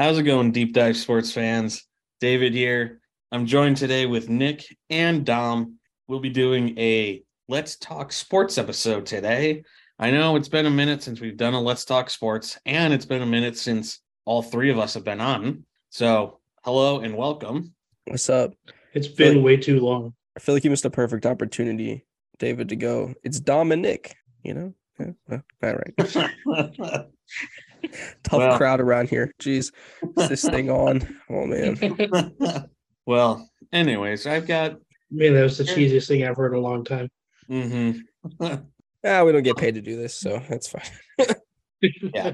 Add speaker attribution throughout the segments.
Speaker 1: How's it going, Deep Dive Sports fans? David here. I'm joined today with Nick and Dom. We'll be doing a Let's Talk Sports episode today. I know it's been a minute since we've done a Let's Talk Sports, and it's been a minute since all three of us have been on. So, hello and welcome.
Speaker 2: What's up?
Speaker 3: It's been way too long.
Speaker 2: I feel like you missed a perfect opportunity, David, to go. It's Dominic, you know? Yeah, well, all right. Tough
Speaker 1: Well-
Speaker 2: crowd around here. Jeez. Is this thing on? Oh man.
Speaker 1: well, anyways, I've got.
Speaker 3: Man, that was the cheesiest thing I've heard in a long time.
Speaker 1: Mm-hmm.
Speaker 2: Ah, we don't get paid to do this, so that's fine.
Speaker 1: Yeah.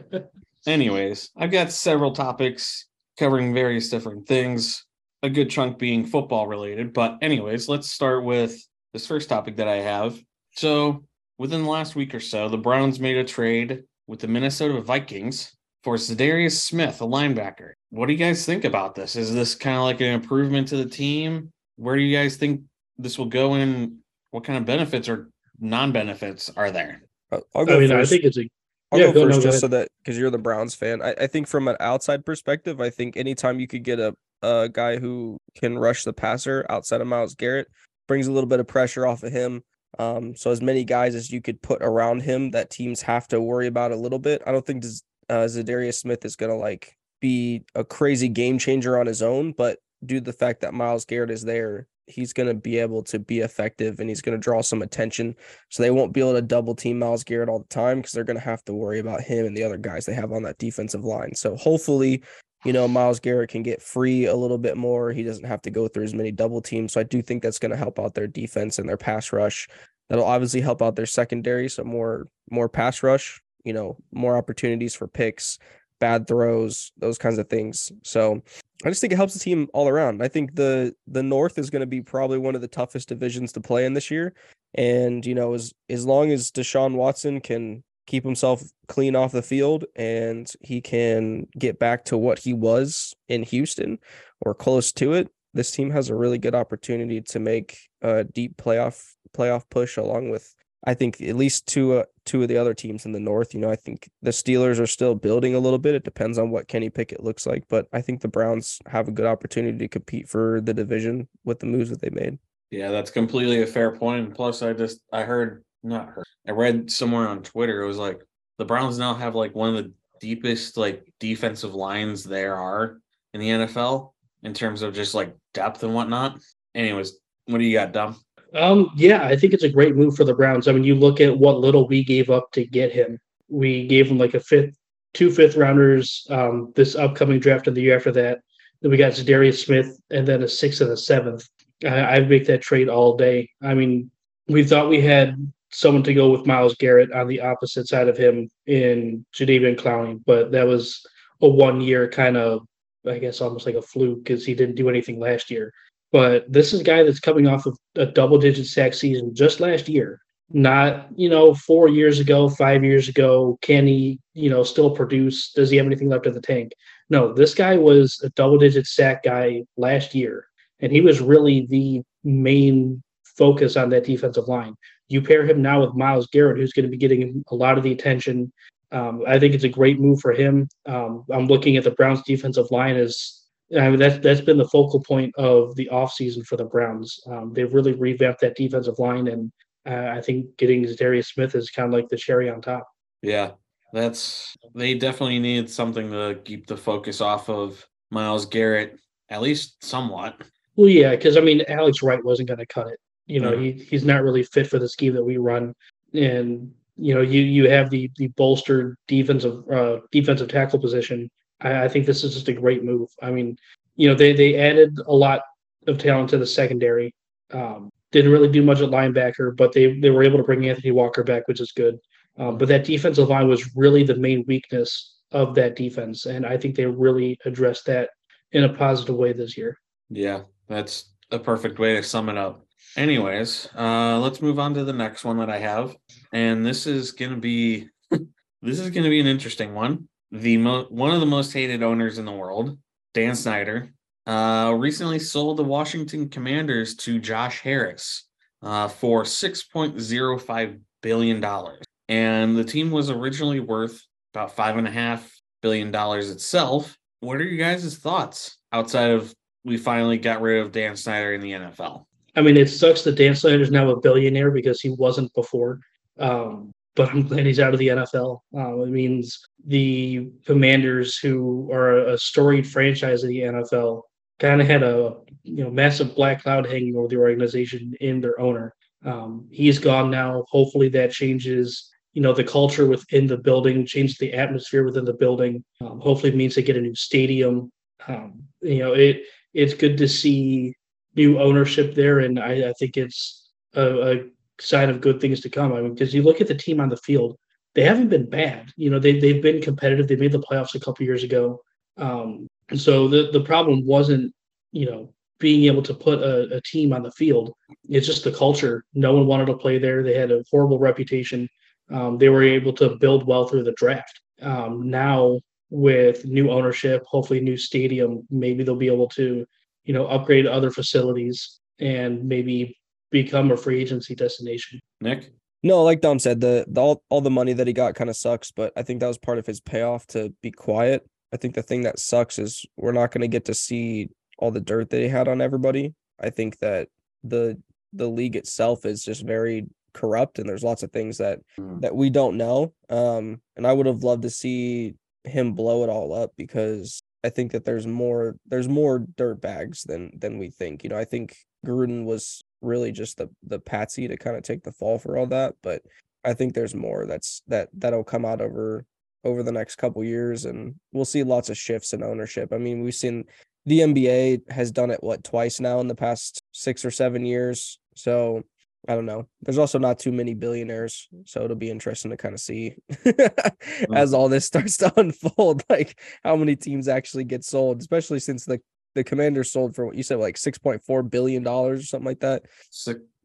Speaker 1: Anyways, I've got several topics covering various different things, a good chunk being football related. But, anyways, let's start with this first topic that I have. So, within the last week or so, the Browns made a trade with the Minnesota Vikings for Za'Darius Smith, a linebacker. What do you guys think about this? Is this kind of like an improvement to the team? Where do you guys think this will go in? What kind of benefits or non benefits are there?
Speaker 2: I'll, I'll go
Speaker 3: I mean,
Speaker 2: first.
Speaker 3: I think it's a
Speaker 2: I'll
Speaker 3: Yeah,
Speaker 2: go
Speaker 3: go- no,
Speaker 2: first
Speaker 3: go
Speaker 2: just
Speaker 3: ahead.
Speaker 2: so that because you're the Browns fan. I, I think from an outside perspective, I think anytime you could get a, a guy who can rush the passer outside of Myles Garrett brings a little bit of pressure off of him. Um, so as many guys as you could put around him that teams have to worry about a little bit. I don't think uh, Za'Darius Smith is gonna like be a crazy game changer on his own, but due to the fact that Myles Garrett is there, he's gonna be able to be effective and he's gonna draw some attention. So they won't be able to double team Myles Garrett all the time because they're going to have to worry about him and the other guys they have on that defensive line. So hopefully, you know, Myles Garrett can get free a little bit more. He doesn't have to go through as many double teams. So I do think that's going to help out their defense and their pass rush. That'll obviously help out their secondary. So more more pass rush, you know, more opportunities for picks, bad throws, those kinds of things. So I just think it helps the team all around. I think the the North is going to be probably one of the toughest divisions to play in this year. And you know, as as long as Deshaun Watson can keep himself clean off the field and he can get back to what he was in Houston or close to it, this team has a really good opportunity to make a deep playoff playoff push along with I think at least two uh, two of the other teams in the North. You know, I think the Steelers are still building a little bit. It depends on what Kenny Pickett looks like, but I think the Browns have a good opportunity to compete for the division with the moves that they made.
Speaker 1: Yeah, that's completely a fair point. Plus, I just I heard not heard. I read somewhere on Twitter. It was like the Browns now have like one of the deepest like defensive lines there are in the NFL in terms of just like depth and whatnot. Anyways, what do you got, Dom?
Speaker 3: Um, yeah, I think it's a great move for the Browns. I mean, you look at what little we gave up to get him. We gave him like a fifth, two fifth rounders. Um, this upcoming draft and the year after that. Then we got Za'Darius Smith, and then a sixth and a seventh. I, I'd make that trade all day. I mean, we thought we had someone to go with Myles Garrett on the opposite side of him in Jadeveon Clowney, but that was a one year kind of, I guess, almost like a fluke because he didn't do anything last year. But this is a guy that's coming off of a double digit sack season just last year. Not, you know, four years ago, five years ago. Can he, you know, still produce? Does he have anything left in the tank? No, this guy was a double digit sack guy last year. And he was really the main focus on that defensive line. You pair him now with Myles Garrett, who's going to be getting a lot of the attention. Um, I think it's a great move for him. Um, I'm looking at the Browns' defensive line as I mean, that's that's been the focal point of the offseason for the Browns. Um, they've really revamped that defensive line, and uh, I think getting Darius Smith is kind of like the cherry on top.
Speaker 1: Yeah, that's they definitely need something to keep the focus off of Myles Garrett, at least somewhat.
Speaker 3: Well, yeah, because I mean, Alex Wright wasn't going to cut it. You know, he he's not really fit for the scheme that we run, and you know, you you have the the bolstered defensive uh, defensive tackle position. I, I think this is just a great move. I mean, you know, they they added a lot of talent to the secondary. Um, didn't really do much at linebacker, but they they were able to bring Anthony Walker back, which is good. Um, but that defensive line was really the main weakness of that defense, and I think they really addressed that in a positive way this year.
Speaker 1: Yeah, that's a perfect way to sum it up. Anyways, uh, let's move on to the next one that I have, and this is gonna be this is gonna be an interesting one. The mo- one of the most hated owners in the world, Dan Snyder, uh, recently sold the Washington Commanders to Josh Harris uh, for six point zero five billion dollars, and the team was originally worth about five and a half billion dollars itself. what are you guys' thoughts outside of we finally got rid of Dan Snyder in the NFL?
Speaker 3: I mean, it sucks that Dan Snyder's now a billionaire because he wasn't before. Um, but I'm glad he's out of the NFL. Uh, it means the Commanders, who are a storied franchise in the NFL, kind of had a you know massive black cloud hanging over the organization in their owner. Um, he's gone now. Hopefully, that changes. You know the culture within the building, changes the atmosphere within the building. Um, hopefully, it means they get a new stadium. Um, you know, it it's good to see new ownership there, and I, I think it's a, a sign of good things to come. I mean, because you look at the team on the field, they haven't been bad. You know, they they've been competitive. They made the playoffs a couple years ago. Um, and so the the problem wasn't, you know, being able to put a, a, team on the field. It's just the culture. No one wanted to play there. They had a horrible reputation. Um, they were able to build well through the draft. Um, now with new ownership, hopefully new stadium, maybe they'll be able to, you know, upgrade other facilities and maybe become a free agency destination.
Speaker 1: Nick?
Speaker 2: No, like Dom said, the, the all, all the money that he got kind of sucks, but I think that was part of his payoff to be quiet. I think the thing that sucks is we're not going to get to see all the dirt that he had on everybody. I think that the the league itself is just very corrupt and there's lots of things that mm. that we don't know. Um and I would have loved to see him blow it all up because I think that there's more there's more dirt bags than than we think. You know, I think Gruden was really just the the patsy to kind of take the fall for all that, but I think there's more that's that that'll come out over over the next couple years and we'll see lots of shifts in ownership. I mean, we've seen the NBA has done it what twice now in the past 6 or 7 years. So, I don't know. There's also not too many billionaires, so it'll be interesting to kind of see mm. as all this starts to unfold, like how many teams actually get sold, especially since the the Commanders sold for what you said, like six point four billion dollars or something like that.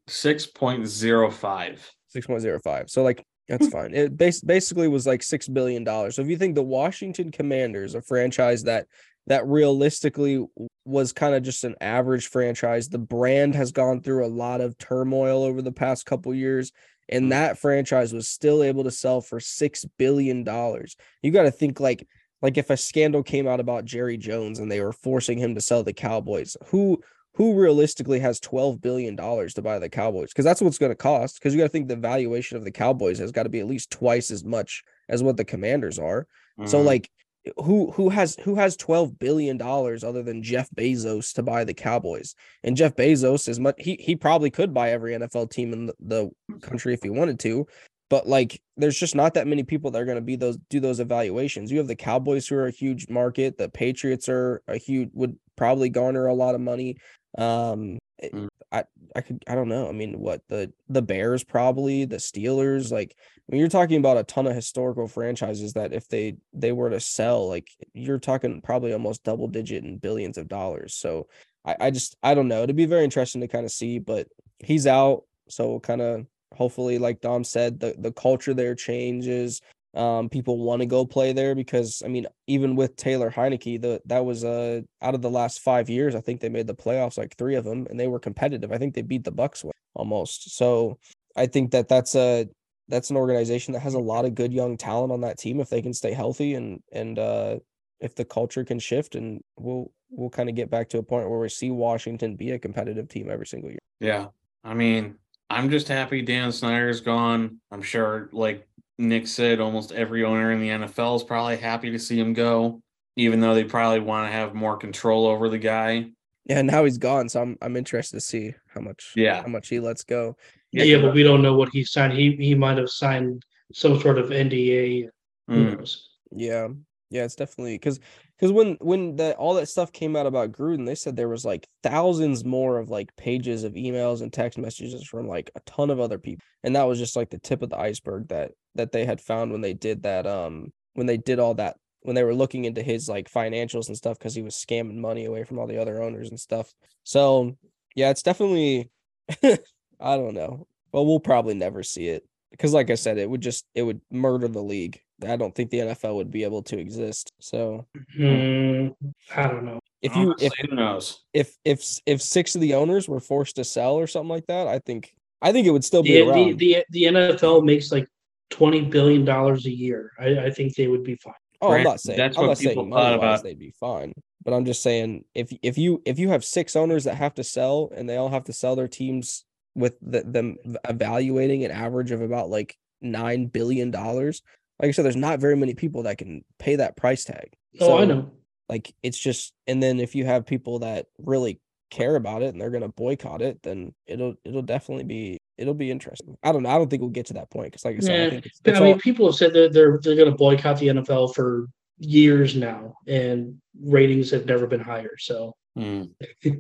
Speaker 1: Six point zero five.
Speaker 2: Six point zero five. So like that's hmm. fine. It bas- basically was like six billion dollars. So if you think the Washington Commanders, a franchise that that realistically was kind of just an average franchise. The brand has gone through a lot of turmoil over the past couple years, and mm. that franchise was still able to sell for six billion dollars. You got to think like like if a scandal came out about Jerry Jones and they were forcing him to sell the Cowboys, who who realistically has 12 billion dollars to buy the Cowboys? Because that's what's going to cost. Because you got to think the valuation of the Cowboys has got to be at least twice as much as what the Commanders are. Mm-hmm. So like who who has who has 12 billion dollars other than Jeff Bezos to buy the Cowboys? And Jeff Bezos is much he he probably could buy every NFL team in the, the country if he wanted to, but like there's just not that many people that are going to be those do those evaluations. You have the Cowboys who are a huge market, the Patriots are a huge would probably garner a lot of money. Um mm. I I could I don't know. I mean, what the the Bears probably, the Steelers, like when you're talking about a ton of historical franchises that if they they were to sell, like you're talking probably almost double digit in billions of dollars. So I, I just I don't know. It'd be very interesting to kind of see, but he's out, so kind of hopefully, like Dom said, the the culture there changes. Um, people want to go play there because I mean, even with Taylor Heinicke, the that was uh out of the last five years, I think they made the playoffs like three of them, and they were competitive. I think they beat the Bucs almost. So I think that that's a that's an organization that has a lot of good young talent on that team if they can stay healthy and and uh, if the culture can shift and we'll we'll kind of get back to a point where we see Washington be a competitive team every single year.
Speaker 1: Yeah. I mean, I'm just happy Dan Snyder's gone. I'm sure like Nick said almost every owner in the NFL is probably happy to see him go even though they probably want to have more control over the guy.
Speaker 2: Yeah, now he's gone, so I'm I'm interested to see how much
Speaker 1: yeah
Speaker 2: how much he lets go.
Speaker 3: Yeah, yeah but we don't know what he signed. He he might have signed some sort of NDA.
Speaker 2: Mm. Yeah, yeah, it's definitely because because when when that all that stuff came out about Gruden, they said there was like thousands more of like pages of emails and text messages from like a ton of other people, and that was just like the tip of the iceberg that that they had found when they did that um when they did all that when they were looking into his like financials and stuff because he was scamming money away from all the other owners and stuff. So yeah, it's definitely I don't know. Well, we'll probably never see it because, like I said, it would just it would murder the league. I don't think the NFL would be able to exist. So
Speaker 3: mm, I don't know.
Speaker 2: If you if who knows if if if six of the owners were forced to sell or something like that, I think I think it would still be
Speaker 3: the,
Speaker 2: around.
Speaker 3: The, the the NFL makes like twenty billion dollars a year. I, I think they would be fine.
Speaker 2: Oh, I'm not saying
Speaker 1: that's
Speaker 2: I'm
Speaker 1: what
Speaker 2: not saying
Speaker 1: people thought about-
Speaker 2: they'd be fine. But I'm just saying if if you if you have six owners that have to sell and they all have to sell their teams with the, them evaluating an average of about like nine billion dollars, like I said, there's not very many people that can pay that price tag.
Speaker 3: Oh, I know.
Speaker 2: Like it's just and then if you have people that really care about it and they're gonna boycott it, then it'll it'll definitely be it'll be interesting. I don't know. I don't think we'll get to that point because like I said, I think it's, it's
Speaker 3: I mean,
Speaker 2: all-
Speaker 3: people have said that they're they're going to boycott the NFL for years now, and ratings have never been higher. So,
Speaker 1: Hmm.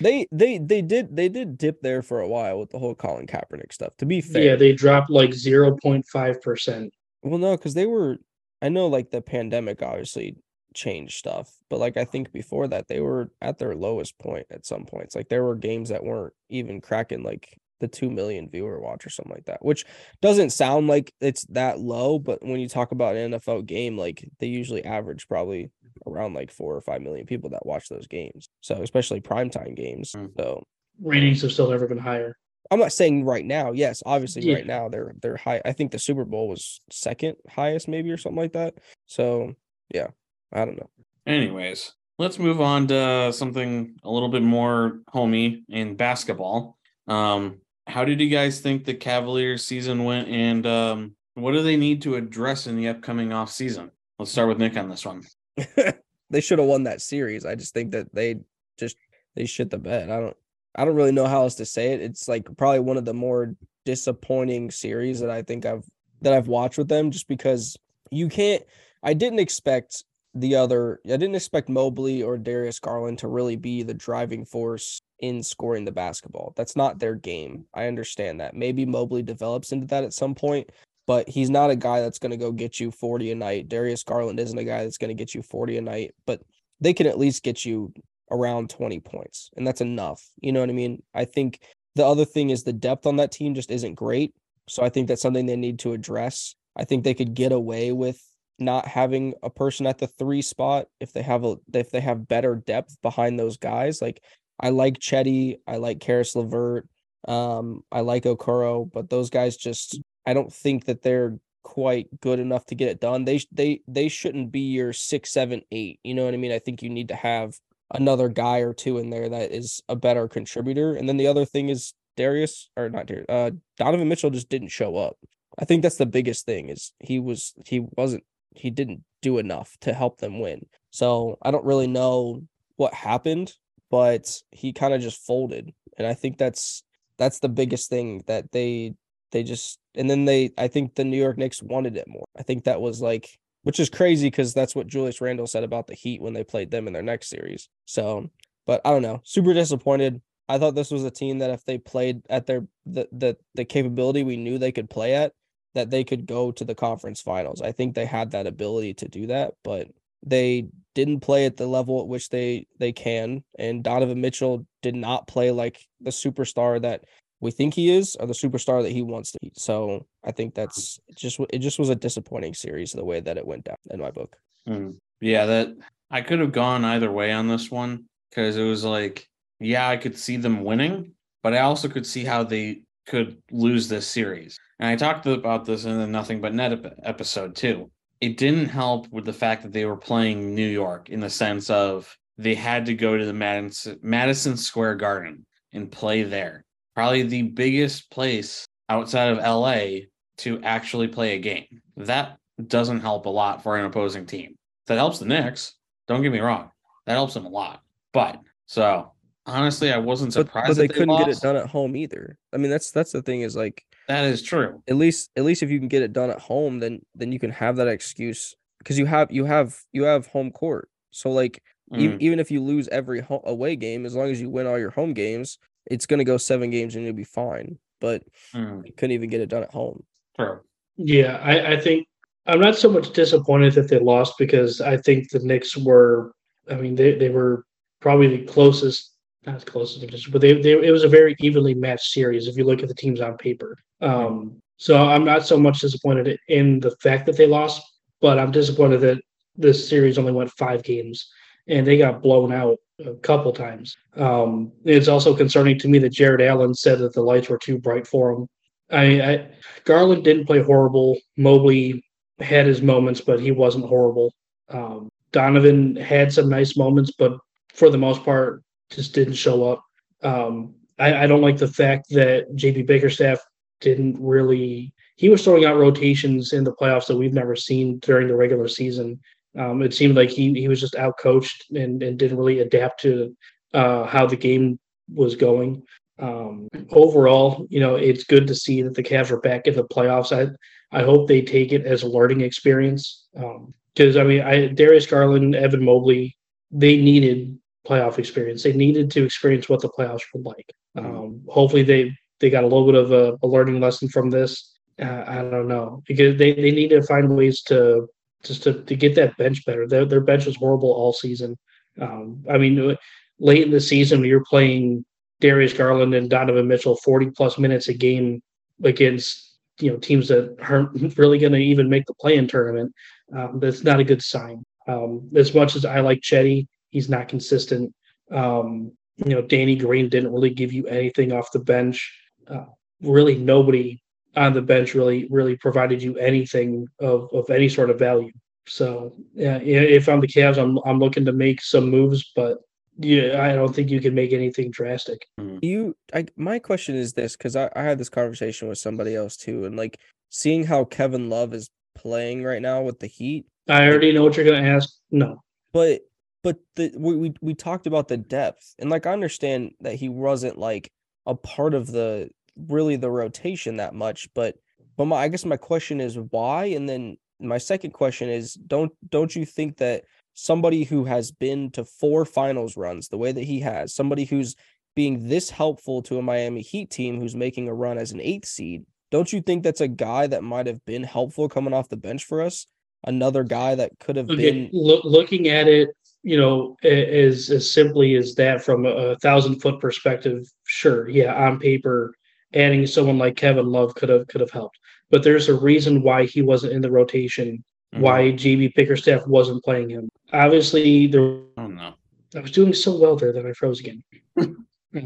Speaker 2: They they they did they did dip there for a while with the whole Colin Kaepernick stuff. To be fair,
Speaker 3: yeah, they dropped like zero point five percent.
Speaker 2: Well, no, because they were. I know, like the pandemic obviously changed stuff, but like I think before that they were at their lowest point at some points. Like there were games that weren't even cracking like the two million viewer watch or something like that, which doesn't sound like it's that low. But when you talk about an NFL game, like they usually average probably around like four or five million people that watch those games. So especially primetime games.
Speaker 1: Mm.
Speaker 2: So
Speaker 3: Ratings have still never been higher.
Speaker 2: I'm not saying right now. Yes, obviously
Speaker 3: Yeah.
Speaker 2: right now they're they're high. I think the Super Bowl was second highest maybe or something like that. So yeah, I don't know.
Speaker 1: Anyways, let's move on to something a little bit more homey in basketball. Um, how did you guys think the Cavaliers season went and um, what do they need to address in the upcoming off season? Let's start with Nick on this one.
Speaker 2: they should have won that series. I just think that they just they shit the bed. I don't I don't really know how else to say it. It's like probably one of the more disappointing series that I think I've that I've watched with them just because you can't I didn't expect the other I didn't expect Mobley or Darius Garland to really be the driving force in scoring the basketball. That's not their game. I understand that. Maybe Mobley develops into that at some point, but he's not a guy that's going to go get you 40 a night. Darius Garland isn't a guy that's going to get you 40 a night, but they can at least get you around 20 points, and that's enough. You know what I mean? I think the other thing is the depth on that team just isn't great. So I think that's something they need to address. I think they could get away with not having a person at the three spot if they have a if they have better depth behind those guys. Like I like Cedi, I like Caris LeVert, um, I like Okoro, but those guys just I don't think that they're quite good enough to get it done. They they they shouldn't be your six, seven, eight. You know what I mean? I think you need to have another guy or two in there that is a better contributor. And then the other thing is Darius or not Darius, uh, Donovan Mitchell just didn't show up. I think that's the biggest thing is he was he wasn't he didn't do enough to help them win. So I don't really know what happened, but he kind of just folded. And I think that's that's the biggest thing that they they just and then they I think the New York Knicks wanted it more. I think that was like which is crazy because that's what Julius Randle said about the Heat when they played them in their next series. So, but I don't know. Super disappointed. I thought this was a team that if they played at their the the, the capability we knew they could play at, that they could go to the conference finals. I think they had that ability to do that, but they didn't play at the level at which they they can. And Donovan Mitchell did not play like the superstar that we think he is or the superstar that he wants to be. So I think that's just it just was a disappointing series the way that it went down in my book.
Speaker 1: Mm. Yeah, that I could have gone either way on this one because it was like, yeah, I could see them winning, but I also could see how they could lose this series. And I talked about this in the Nothing But Net episode too. It didn't help with the fact that they were playing New York in the sense of they had to go to the Madison, Madison Square Garden and play there. Probably the biggest place outside of LA to actually play a game. That doesn't help a lot for an opposing team. That helps the Knicks. Don't get me wrong. That helps them a lot. But so honestly, I wasn't surprised
Speaker 2: but they
Speaker 1: that
Speaker 2: couldn't get it done at home either. I mean, that's that's the thing is like
Speaker 1: That is true.
Speaker 2: at least at least if you can get it done at home, then then you can have that excuse because you have you have you have home court. So like
Speaker 1: Mm,
Speaker 2: even if you lose every ho- away game, as long as you win all your home games, it's gonna go seven games and you'll be fine. But
Speaker 1: mm,
Speaker 2: you couldn't even get it done at home.
Speaker 1: true.
Speaker 3: Yeah, I, I think I'm not so much disappointed that they lost because I think the Knicks were. I mean, they, they were probably the closest, not as close as but they, they it was a very evenly matched series if you look at the teams on paper. Um, so I'm not so much disappointed in the fact that they lost, but I'm disappointed that this series only went five games and they got blown out a couple times. Um, it's also concerning to me that Jarrett Allen said that the lights were too bright for him. I, I Garland didn't play horrible. Mobley had his moments, but he wasn't horrible. Um, Donovan had some nice moments, but for the most part, just didn't show up. Um, I, I don't like the fact that JB Bickerstaff didn't really. He was throwing out rotations in the playoffs that we've never seen during the regular season. Um, it seemed like he he was just out coached and, and didn't really adapt to uh, how the game was going. Um, overall, you know, it's good to see that the Cavs are back in the playoffs. I I hope they take it as a learning experience. Because um, I mean, I Darius Garland, Evan Mobley, they needed playoff experience. They needed to experience what the playoffs were like. Mm-hmm. Um, hopefully, they they got a little bit of a, a learning lesson from this. Uh, I don't know because they, they need to find ways to just to, to get that bench better. Their their bench was horrible all season. Um, I mean, late in the season, you're playing Darius Garland and Donovan Mitchell 40 plus minutes a game against you know teams that aren't really going to even make the play in tournament. Um, that's not a good sign. Um, as much as I like Cedi, he's not consistent. Um, you know, Danny Green didn't really give you anything off the bench. Uh, really, nobody on the bench really really provided you anything of, of any sort of value. So yeah, if I'm the Cavs, I'm I'm looking to make some moves, but yeah, I don't think you can make anything drastic.
Speaker 2: Hmm. You, I, my question is this because I, I had this conversation with somebody else too, and like seeing how Kevin Love is playing right now with the Heat.
Speaker 3: I already know what you're gonna ask. No,
Speaker 2: but but the we, we we talked about the depth, and like I understand that he wasn't like a part of the really the rotation that much, but but my I guess my question is why, and then my second question is don't don't you think that somebody who has been to four finals runs the way that he has, somebody who's being this helpful to a Miami Heat team who's making a run as an eighth seed, don't you think that's a guy that might have been helpful coming off the bench for us? Another guy that could have okay. been
Speaker 3: Lo- looking at it, you know, as as simply as that from a, a thousand foot perspective. Sure, yeah, on paper, adding someone like Kevin Love could have could have helped, but there's a reason why he wasn't in the rotation mm-hmm. why JB Bickerstaff wasn't playing him. Obviously, there.
Speaker 1: Oh no!
Speaker 3: I was doing so well there that I froze again.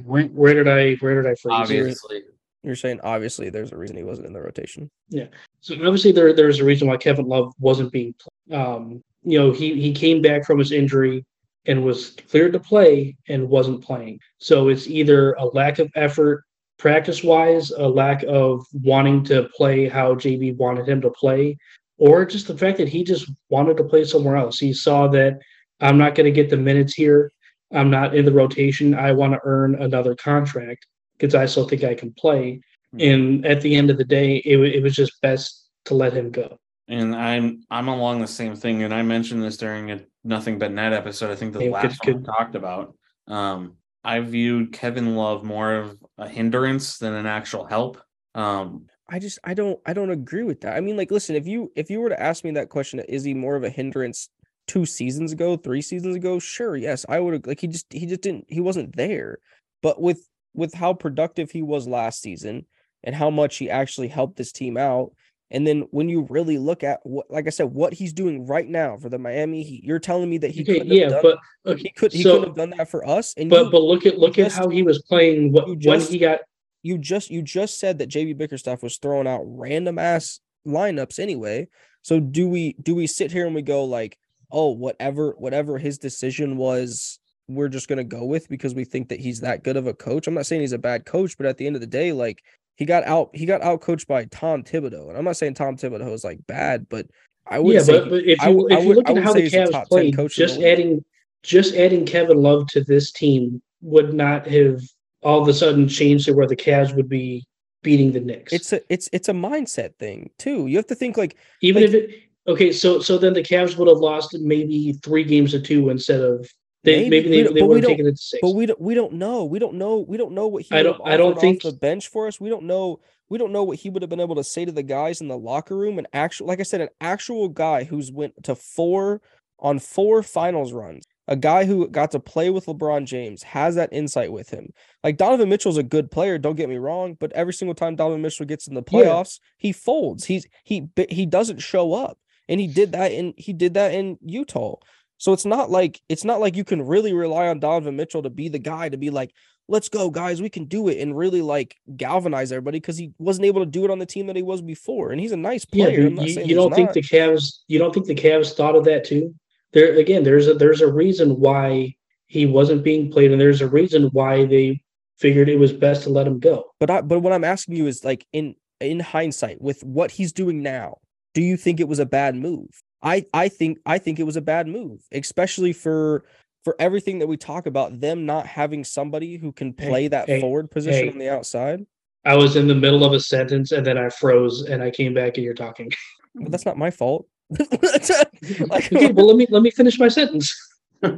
Speaker 3: where, where, did I? Where did I freeze?
Speaker 2: Obviously, you're saying obviously there's a reason he wasn't in the rotation.
Speaker 3: Yeah. So obviously there there's a reason why Kevin Love wasn't being. Um, you know, he he came back from his injury and was cleared to play and wasn't playing. So it's either a lack of effort practice wise, a lack of wanting to play how JB wanted him to play, or just the fact that he just wanted to play somewhere else. He saw that I'm not going to get the minutes here. I'm not in the rotation. I want to earn another contract because I still think I can play. Hmm. And at the end of the day, it, it was just best to let him go.
Speaker 1: And I'm I'm along the same thing. And I mentioned this during a Nothing But Net episode. I think the last good, one good. talked about. Um, I viewed Kevin Love more of a hindrance than an actual help. Um,
Speaker 2: I just I don't I don't agree with that. I mean, like, listen, if you if you were to ask me that question, is he more of a hindrance two seasons ago, three seasons ago? Sure, yes, I would like he just he just didn't he wasn't there. But with with how productive he was last season and how much he actually helped this team out, and then when you really look at what, like I said, what he's doing right now for the Miami Heat, you're telling me that he okay, yeah, done, but okay, he could he so, couldn't have done that for us.
Speaker 3: And but you, but look at look at how he was playing what, just, when he got
Speaker 2: you just you just said that JB Bickerstaff was throwing out random ass lineups anyway. So do we do we sit here and we go like, oh, whatever whatever his decision was, we're just gonna go with because we think that he's that good of a coach. I'm not saying he's a bad coach, but at the end of the day, like he got out he got out coached by Tom Thibodeau, and I'm not saying Tom Thibodeau is like bad, but I would yeah, but,
Speaker 3: but if you I, if you look at how the Cavs played, just adding just adding Kevin Love to this team would not have all of a sudden changed to where the Cavs would be beating the Knicks.
Speaker 2: It's a it's it's a mindset thing too. You have to think like
Speaker 3: even
Speaker 2: like,
Speaker 3: if it okay, so so then the Cavs would have lost maybe three games to two instead of they maybe, maybe they, they would have taken it to six.
Speaker 2: But we don't we don't know. We don't know. We don't know what he I don't I don't think the bench for us. We don't know we don't know what he would have been able to say to the guys in the locker room. An actual like I said, an actual guy who's went to four on four finals runs a guy who got to play with LeBron James has that insight with him. Like Donovan Mitchell's a good player, don't get me wrong, but every single time Donovan Mitchell gets in the playoffs, yeah. he folds. He's he he doesn't show up. And he did that in he did that in Utah. So it's not like it's not like you can really rely on Donovan Mitchell to be the guy to be like, let's go, guys, we can do it and really like galvanize everybody because he wasn't able to do it on the team that he was before. And he's a nice player.
Speaker 3: Yeah, you, you don't think the Cavs you don't think the Cavs thought of that too? there again, there's a there's a reason why he wasn't being played, and there's a reason why they figured it was best to let him go.
Speaker 2: But I, but what I'm asking you is like in in hindsight, with what he's doing now, do you think it was a bad move? I I think I think it was a bad move, especially for for everything that we talk about them not having somebody who can
Speaker 3: Hey,
Speaker 2: play that
Speaker 3: hey,
Speaker 2: forward position
Speaker 3: hey.
Speaker 2: on the outside.
Speaker 3: I was in the middle of a sentence and then I froze and I came back and you're talking.
Speaker 2: But that's not my fault. like,
Speaker 3: okay, well let me let me finish my sentence.
Speaker 1: All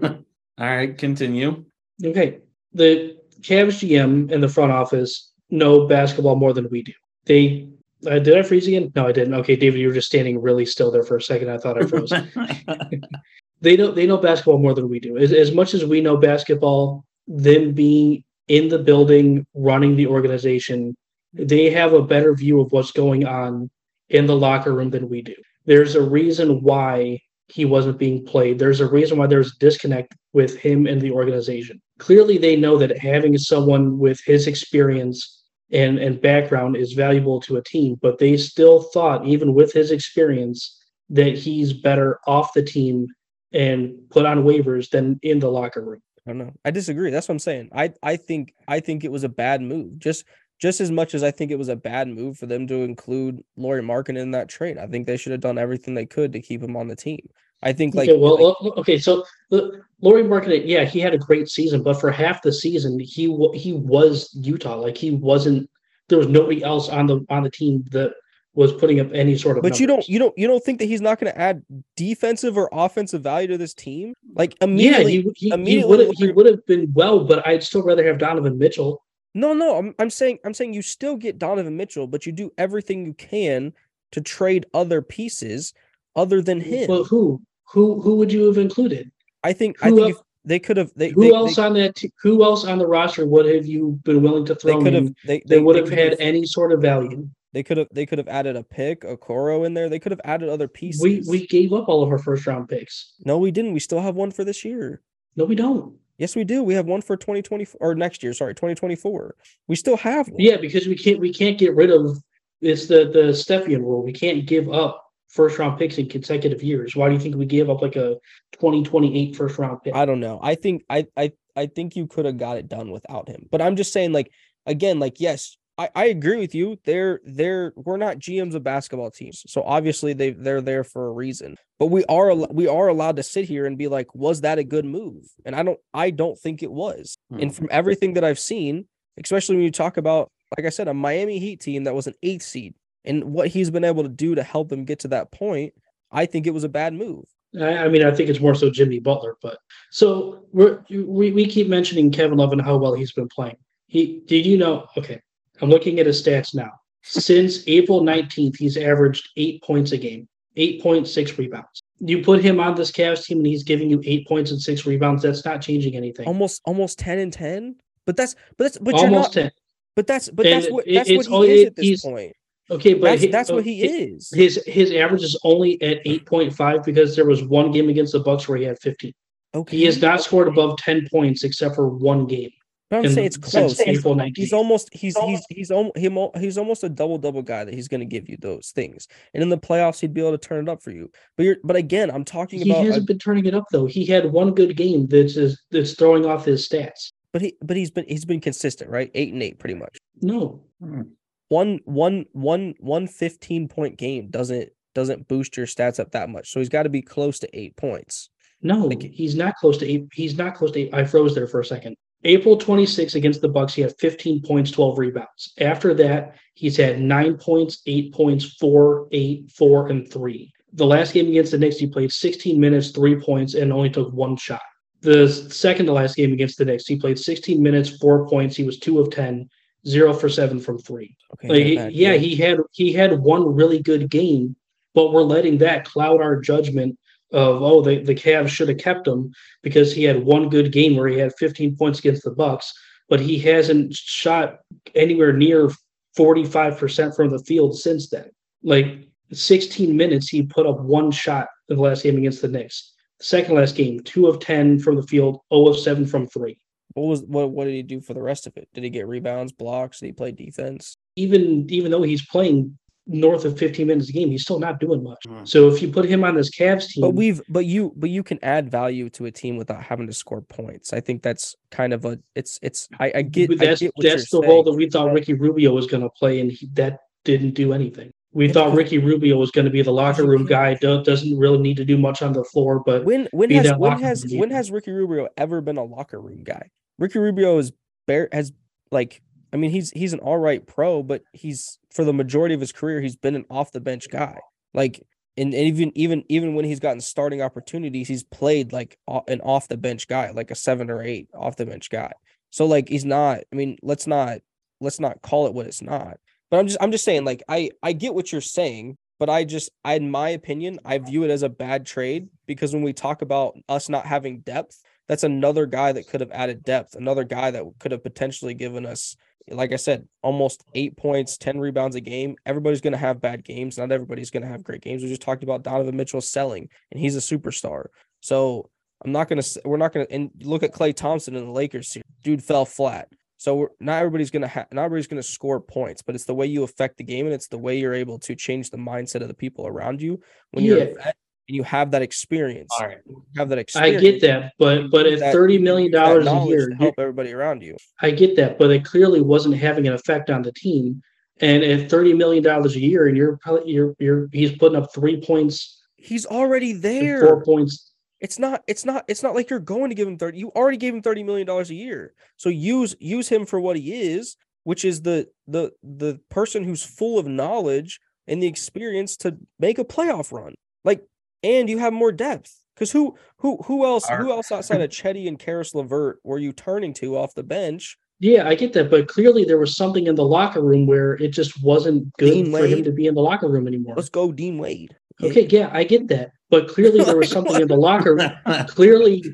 Speaker 1: right, continue.
Speaker 3: Okay. The Cavs GM and the front office know basketball more than we do. They uh, did I freeze again? No, I didn't. Okay, David, you were just standing really still there for a second. I thought I froze. they know they know basketball more than we do. As, as much as we know basketball, them being in the building, running the organization, they have a better view of what's going on in the locker room than we do. There's a reason why he wasn't being played. There's a reason why there's a disconnect with him and the organization. Clearly, they know that having someone with his experience and, and background is valuable to a team, but they still thought, even with his experience, that he's better off the team and put on waivers than in the locker room.
Speaker 2: I don't know. I disagree. That's what I'm saying. I I think I think it was a bad move. Just just as much as I think it was a bad move for them to include Lauri Markkanen in that trade. I think they should have done everything they could to keep him on the team. I think like,
Speaker 3: okay, well,
Speaker 2: like-
Speaker 3: okay, so Lauri Markkanen, yeah, he had a great season, but for half the season, he he was Utah. Like he wasn't. There was nobody else on the on the team that was putting up any sort of.
Speaker 2: but you don't you don't you don't think that he's not going to add defensive or offensive value to this team? Like immediately
Speaker 3: he he, he
Speaker 2: immediately
Speaker 3: would have he would have been well, but I'd still rather have Donovan Mitchell.
Speaker 2: No, no, I'm I'm saying I'm saying you still get Donovan Mitchell, but you do everything you can to trade other pieces other than him.
Speaker 3: Well, who who who would you have included?
Speaker 2: I think I
Speaker 3: who
Speaker 2: think
Speaker 3: el-
Speaker 2: if they could have they
Speaker 3: Who
Speaker 2: they,
Speaker 3: else
Speaker 2: they,
Speaker 3: on that? Who else on the roster would have you been willing to
Speaker 2: they
Speaker 3: throw
Speaker 2: could have they, they
Speaker 3: would
Speaker 2: they
Speaker 3: have had any sort of value?
Speaker 2: they could have they could have added a pick, Okoro in there. They could have added other pieces.
Speaker 3: We we gave up all of our first round picks.
Speaker 2: no, we didn't. We still have one for this year.
Speaker 3: No, we don't.
Speaker 2: Yes, we do. We have one for 2024 or next year, sorry, 2024. We still have one.
Speaker 3: Yeah, because we can't we can't get rid of it's the the Stepien rule. We can't give up first round picks in consecutive years. Why do you think we gave up like a 2028 first round pick?
Speaker 2: I don't know. I think I I I think you could have got it done without him. But I'm just saying, like again, like yes, I, I agree with you. They're they're we're not GMs of basketball teams, so obviously they they're there for a reason. But we are we are allowed to sit here and be like, was that a good move? And I don't I don't think it was. Hmm. And from everything that I've seen, especially when you talk about, like I said, a Miami Heat team that was an eighth seed, and what he's been able to do to help them get to that point, I think it was a bad move.
Speaker 3: I, I mean, I think it's more so Jimmy Butler. But so we're we, we keep mentioning Kevin Love and how well he's been playing. He did you know? Okay, I'm looking at his stats now. Since April 19th, he's averaged eight points a game, 8.6 rebounds. You put him on this Cavs team and he's giving you eight points and six rebounds. That's not changing anything.
Speaker 2: Almost almost 10 and 10. But that's but that's but you're not
Speaker 3: 10.
Speaker 2: But that's but
Speaker 3: And
Speaker 2: that's what that's
Speaker 3: it's
Speaker 2: what he is at this point.
Speaker 3: Okay, but
Speaker 2: That's
Speaker 3: he-
Speaker 2: that's what he
Speaker 3: okay,
Speaker 2: is.
Speaker 3: His his average is only at 8.5 because there was one game against the Bucks where he had 15.
Speaker 2: Okay.
Speaker 3: He has not scored above 10 points except for one game.
Speaker 2: But I'm
Speaker 3: in-
Speaker 2: saying it's close. He's,
Speaker 3: April
Speaker 2: he's
Speaker 3: 19th.
Speaker 2: almost he's he's he's almost he's almost a double double guy that he's going to give you those things. And in the playoffs he'd be able to turn it up for you. But you're but again, I'm talking
Speaker 3: He
Speaker 2: about a-
Speaker 3: hasn't been turning it up though. He had one good game that's just, that's throwing off his stats.
Speaker 2: but he but he's been he's been consistent, right? 8 and 8 pretty much.
Speaker 3: No, hmm.
Speaker 2: One one one one 15 point game doesn't doesn't boost your stats up that much. So he's got to be close to 8 points.
Speaker 3: no,
Speaker 2: Like-
Speaker 3: he's not close to eight. He's not close to eight. I froze there for a second. April 26 against the Bucks, he had 15 points, 12 rebounds. After that, he's had nine points, eight points, four, eight, four, and three. The last game against the Knicks, he played 16 minutes, three points, and only took one shot. The second to last game against the Knicks, he played 16 minutes, four points. He was two of 10, zero for seven from three.
Speaker 2: Okay.
Speaker 3: Like,
Speaker 2: bad,
Speaker 3: yeah,
Speaker 2: good.
Speaker 3: he had he had one really good game, but we're letting that cloud our judgment of oh the, the Cavs should have kept him because he had one good game where he had 15 points against the Bucks, but he hasn't shot anywhere near 45% from the field since then. Like 16 minutes, he put up one shot in the last game against the Knicks. Second last game, two of 10 from the field, 0 of 7 from three.
Speaker 2: What was what what did he do for the rest of it? Did he get rebounds, blocks? Did he play defense?
Speaker 3: even even though he's playing north of 15 minutes a game, he's still not doing much.
Speaker 1: Mhm.
Speaker 3: So if you put him on this Cavs team,
Speaker 2: But we've but you but you can add value to a team without having to score points. I think that's kind of a it's it's I, I get I
Speaker 3: that's
Speaker 2: get what
Speaker 3: that's the
Speaker 2: you're
Speaker 3: role that we thought Ricky Rubio was going to play, and he, that didn't do anything. We
Speaker 2: Yeah,
Speaker 3: thought
Speaker 2: because-
Speaker 3: Ricky Rubio was going to be the locker room guy. do- Doesn't really need to do much on the floor, but
Speaker 2: When when has when has when has Ricky Rubio ever been a locker room guy? Ricky Rubio is bare has like I mean he's he's an all right pro, but he's for the majority of his career he's been an off the bench guy. Like and, and even even even when he's gotten starting opportunities, he's played like an off the bench guy, like a seven or eight off the bench guy. So like he's not. I mean, let's not let's not call it what it's not. But I'm just I'm just saying like I I get what you're saying, but I just I in my opinion I view it as a bad trade because when we talk about us not having depth, that's another guy that could have added depth, another guy that could have potentially given us like I said, almost eight points, 10 rebounds a game. Everybody's going to have bad games. Not everybody's going to have great games. We just talked about Donovan Mitchell selling, and he's a superstar. So I'm not going to, we're not going to, and look at Klay Thompson in the Lakers series. Dude fell flat. So we're, not everybody's going to have, not everybody's going to score points, but it's the way you affect the game and it's the way you're able to change the mindset of the people around you when you're a vet and you have that experience.
Speaker 1: All right.
Speaker 2: You have that experience.
Speaker 3: I get that. But but at
Speaker 2: that-
Speaker 3: 30
Speaker 2: you
Speaker 3: million dollars a year,
Speaker 2: help everybody around you.
Speaker 3: I get that, but it clearly wasn't having an effect on the team. And at 30 million dollars a year, and you're you're you're he's putting up three points,
Speaker 2: He's already there.
Speaker 3: four points.
Speaker 2: It's not it's not it's not like you're going to give him 30. You already gave him 30 million dollars a year. So use use him for what he is, which is the the the person who's full of knowledge and the experience to make a playoff run. Like and you have more depth. Cuz who who who else who else outside of Cedi and Caris LeVert were you turning to off the bench?
Speaker 3: Yeah, I get that, but clearly there was something in the locker room where it just wasn't good
Speaker 2: Dean
Speaker 3: for him to be in the locker room anymore.
Speaker 2: Let's go Dean Wade. Yeah.
Speaker 3: Okay, yeah, I get that, but clearly there was something in the locker room. Clearly,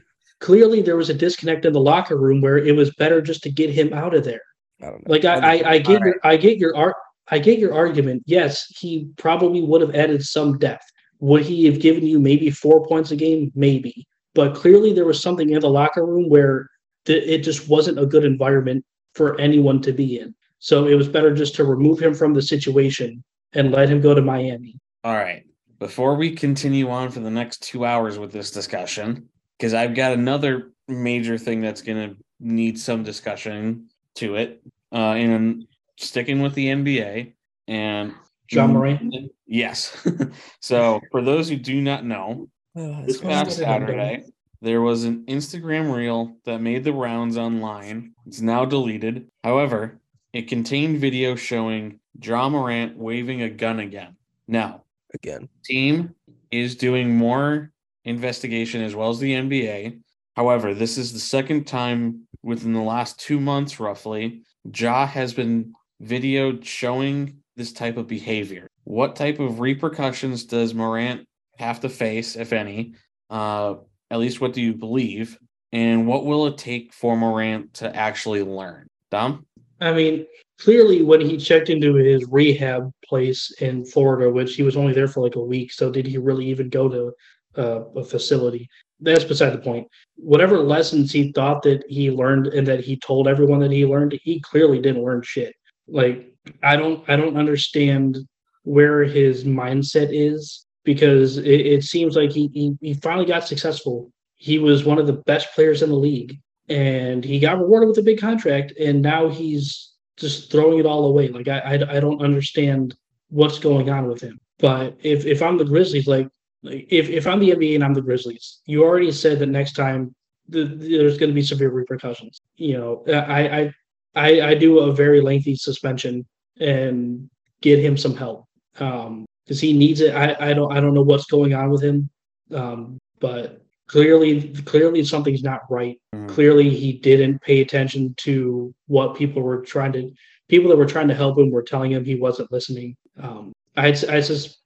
Speaker 3: clearly there was a disconnect in the locker room where it was better just to get him out of there.
Speaker 2: I don't know.
Speaker 3: Like I, I, I get
Speaker 1: Alright.
Speaker 3: your, I get your art, I get your argument. Yes, he probably would have added some depth. Would he have given you maybe four points a game? Maybe, but clearly there was something in the locker room where th- it just wasn't a good environment for anyone to be in. So it was better just to remove him from the situation and let him go to Miami.
Speaker 1: All right. Before we continue on for the next two hours with this discussion, because I've got another major thing that's going to need some discussion to it, uh, and sticking with the NBA and
Speaker 3: Ja mm-hmm. Morant?
Speaker 1: Yes. so for those who do not know,
Speaker 2: Oh,
Speaker 1: this past
Speaker 3: what I've done.
Speaker 1: Saturday, there was an Instagram reel that made the rounds online. It's now deleted. However, it contained video showing Ja Morant waving a gun again. Now,
Speaker 2: again.
Speaker 1: team is doing more investigation as well as the NBA. However, this is the second time within the last two months, roughly, Ja has been videoed showing this type of behavior. What type of repercussions does Morant have to face, if any? Uh, at least, what do you believe? And what will it take for Morant to actually learn? Dom?
Speaker 3: I mean, clearly when he checked into his rehab place in Florida, which he was only there for like a week, so did he really even go to uh, a facility? That's beside the point. Whatever lessons he thought that he learned and that he told everyone that he learned, he clearly didn't learn shit. Like I don't, I don't understand where his mindset is because it, it seems like he, he he finally got successful. He was one of the best players in the league and he got rewarded with a big contract and now he's just throwing it all away. Like I, I i don't understand what's going on with him. But if if i'm the grizzlies like if, if i'm the nba and i'm the grizzlies you already said that next time the, there's going to be severe repercussions. You know I, I i i do a very lengthy suspension and get him some help um because he needs it. I i don't i don't know what's going on with him um but clearly clearly something's not right. Clearly he didn't pay attention to what people were trying to people that were trying to help him were telling him he wasn't listening. Um i'd i just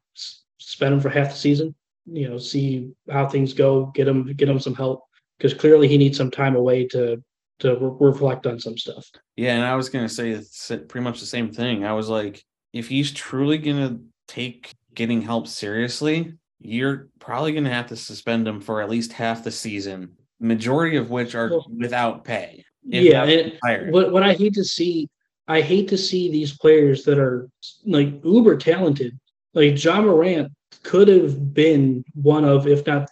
Speaker 3: spend him for half the season you know see how things go get him get him some help because clearly he needs some time away to to re- reflect on some stuff
Speaker 1: Yeah, and I was gonna say it's pretty much the same thing. I was like, if he's truly gonna take getting help seriously, you're probably gonna have to suspend him for at least half the season, majority of which are
Speaker 3: Well-
Speaker 1: without pay.
Speaker 3: yeah and what, what i hate to see I hate to see these players that are like uber talented. Like Ja Morant could have been one of, if not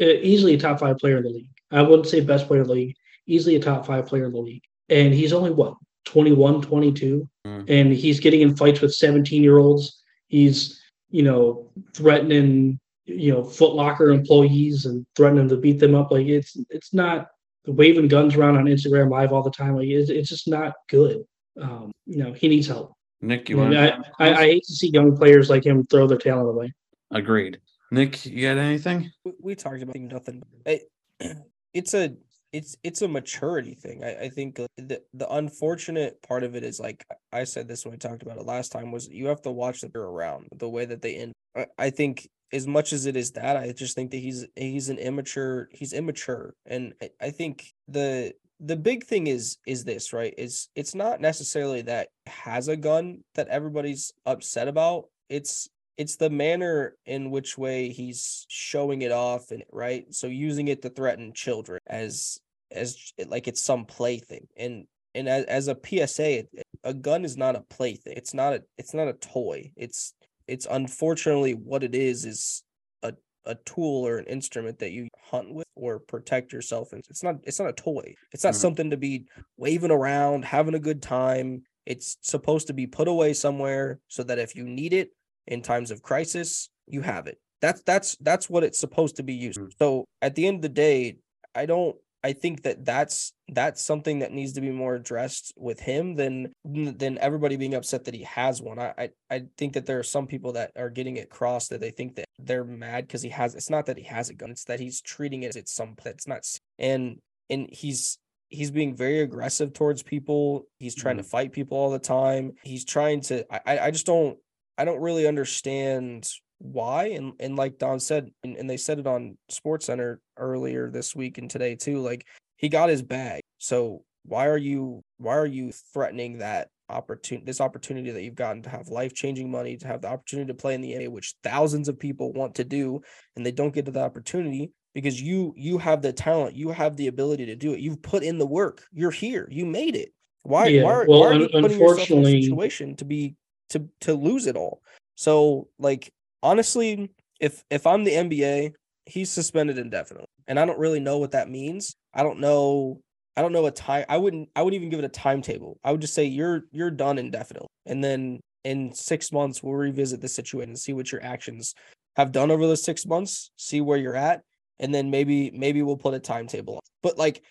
Speaker 3: uh, easily a top five player in the league. I wouldn't say best player in the league, easily a top five player in the league. And he's only what, 21, 22? Mm. And he's getting in fights with 17 year olds. He's, you know, threatening, you know, Footlocker employees and threatening to beat them up. Like it's, it's not waving guns around on Instagram live all the time. Like it's, it's just not good. Um, you know, he needs help.
Speaker 1: Nick, you want?
Speaker 3: I, I, I hate to see young players like him throw their talent away.
Speaker 1: Agreed. Nick, you got anything?
Speaker 2: We, we talked about nothing. It, it's a it's it's a maturity thing. I, I think the the unfortunate part of it is like I said this when I talked about it last time was you have to watch that they're around the way that they end. I, I think as much as it is that I just think that he's he's an immature he's immature and I, I think the the big thing is is this right is it's not necessarily that has a gun that everybody's upset about it's it's the manner in which way he's showing it off and right? So using it to threaten children as as like it's some plaything. And and as, as a psa a gun is not a plaything. It's not a it's not a toy. It's it's unfortunately what it is is a a tool or an instrument that you hunt with or protect yourself and it's not it's not a toy. It's not mm-hmm. something to be waving around having a good time. It's supposed to be put away somewhere so that if you need it in times of crisis you have it that's that's that's what it's supposed to be used mm-hmm. so at the end of the day i don't I think that that's that's something that needs to be more addressed with him than than everybody being upset that he has one. I I, I think that there are some people that are getting it crossed that they think that they're mad because he has. It's not that he has a gun; it's that he's treating it as it's some that's not. And and he's he's being very aggressive towards people. He's trying mm-hmm. to fight people all the time. He's trying to. I I just don't. I Dom't really understand why and and like don said and, and they said it on sports center earlier this week and today too like he got his bag. So why are you why are you threatening that opportunity this opportunity that you've gotten to have life-changing money to have the opportunity to play in the NBA which thousands of people want to do and they don't get to the opportunity because you you have the talent you have the ability to do it. You've put in the work. You're here. You made it. Why yeah, why, well, why are you putting yourself in a situation to be to to lose it all so like honestly, if if I'm the NBA, he's suspended indefinitely, and I don't really know what that means. I don't know. I don't know a time. I wouldn't. I wouldn't even give it a timetable. I would just say you're you're done indefinitely, and then in six months we'll revisit the situation and see what your actions have done over those six months. See where you're at, and then maybe maybe we'll put a timetable. On. But like,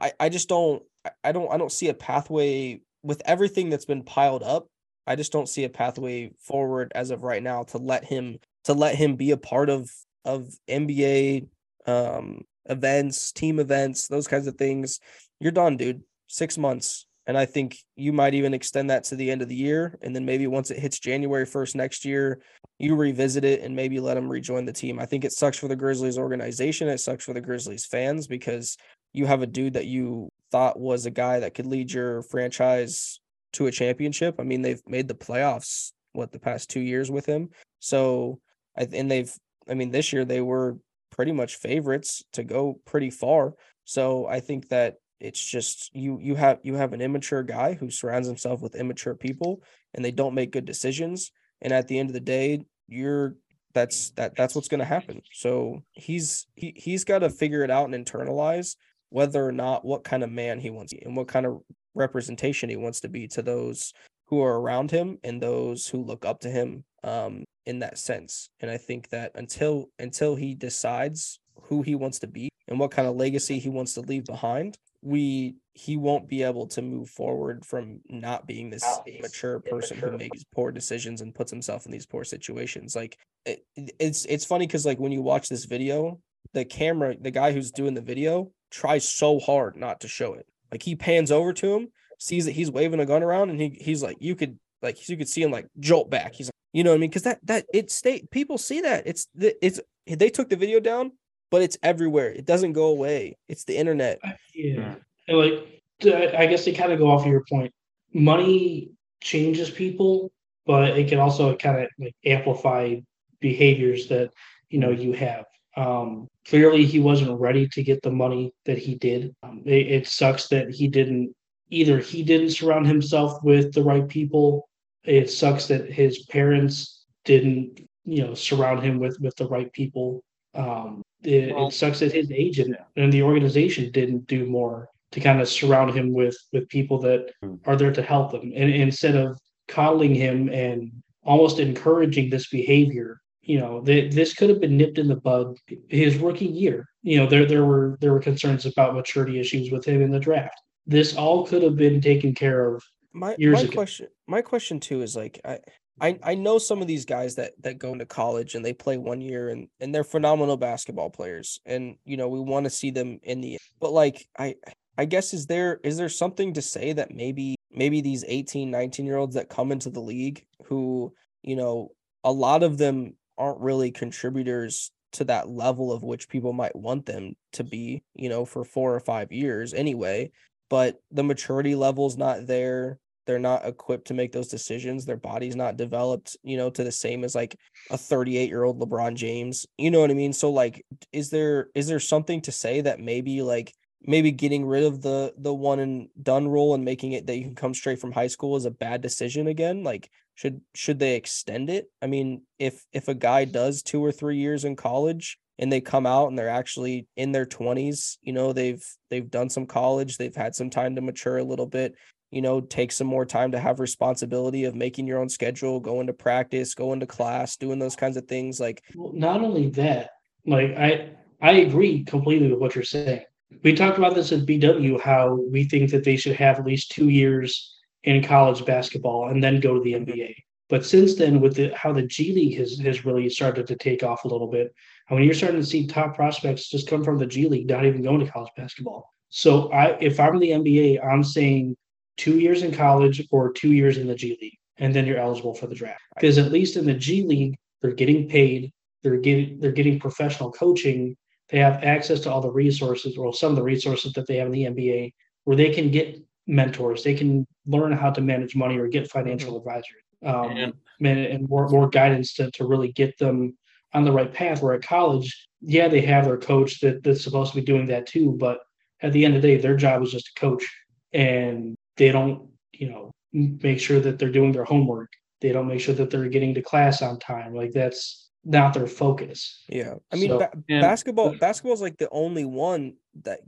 Speaker 2: I I just don't. I don't. I don't see a pathway with everything that's been piled up. I just don't see a pathway forward as of right now to let him to let him be a part of of NBA um, events, team events, those kinds of things. You're done, dude. Six months. And I think you might even extend that to the end of the year. And then maybe once it hits January 1st next year, you revisit it and maybe let him rejoin the team. I think it sucks for the Grizzlies organization. It sucks for the Grizzlies fans because you have a dude that you thought was a guy that could lead your franchise to a championship. I mean, they've made the playoffs what the past two years with him. So I and they've I mean this year they were pretty much favorites to go pretty far. So I think that it's just you you have you have an immature guy who surrounds himself with immature people and they don't make good decisions. And at the end of the day, you're that's that that's what's going to happen. So he's he he's got to figure it out and internalize whether or not what kind of man he wants and what kind of representation he wants to be to those who are around him and those who look up to him um, in that sense. And I think that until until he decides who he wants to be and what kind of legacy he wants to leave behind, we he won't be able to move forward from not being this mature person who makes poor decisions and puts himself in these poor situations. Like it, it's it's funny because like when you watch this video, the camera, the guy who's doing the video tries so hard not to show it. Like he pans over to him, sees that he's waving a gun around, and he he's like, you could like you could see him like jolt back. He's like, you know what I mean? Because that that it state people see that it's it's they took the video down, but it's everywhere. It doesn't go away. It's the internet.
Speaker 3: Yeah, like I guess they kind of go off of your point. Money changes people, but it can also kind of like amplify behaviors that you know you have. Um, clearly, he wasn't ready to get the money that he did. Um, it, it, sucks that he didn't either he didn't surround himself with the right people. It sucks that his parents didn't, you know, surround him with with the right people. Um, it, well, it sucks that his agent and the organization didn't do more to kind of surround him with with people that hmm. are there to help him, and, and instead of coddling him and almost encouraging this behavior you know, the, this could have been nipped in the bud his rookie year. You know, there there were there were concerns about maturity issues with him in the draft. This all could have been taken care of
Speaker 2: my, years my ago. question my question too is like I, I I know some of these guys that that go into college and they play one year and and they're phenomenal basketball players and you know we want to see them in the but like I I guess is there is there something to say that maybe maybe these 18 19 year olds that come into the league who you know a lot of them aren't really contributors to that level of which people might want them to be, you know, for four or five years anyway. But the maturity level's not there. They're not equipped to make those decisions. Their body's not developed, you know, to the same as like a 38 year old LeBron James. You know what I mean? So like, is there is there something to say that maybe like maybe getting rid of the the one and done rule and making it that you can come straight from high school is a bad decision again like should should they extend it? I mean if if a guy does two or three years in college and they come out and they're actually in their 20s you know they've they've done some college they've had some time to mature a little bit you know take some more time to have responsibility of making your own schedule going to practice going to class doing those kinds of things like
Speaker 3: well, not only that like i i agree completely with what you're saying. We talked about this at bw how we think that they should have at least two years in college basketball and then go to the NBA. But since then, with the, how the G League has has really started to take off a little bit, I mean, you're starting to see top prospects just come from the G League, not even going to college basketball. So, I if I'm the NBA, I'm saying two years in college or two years in the G League, and then you're eligible for the draft. Because at least in the G League, they're getting paid, they're getting they're getting professional coaching, they have access to all the resources, or some of the resources that they have in the NBA, where they can get mentors. They can learn how to manage money or get financial mm-hmm. advisors um, and, and more, more guidance to, to really get them on the right path. Where at college, yeah, they have their coach that, that's supposed to be doing that too. But at the end of the day, their job is just to coach and they don't, you know, make sure that they're doing their homework. They don't make sure that they're getting to class on time. Like that's not their focus.
Speaker 2: Yeah. I mean, so, ba- basketball, basketball is like the only one that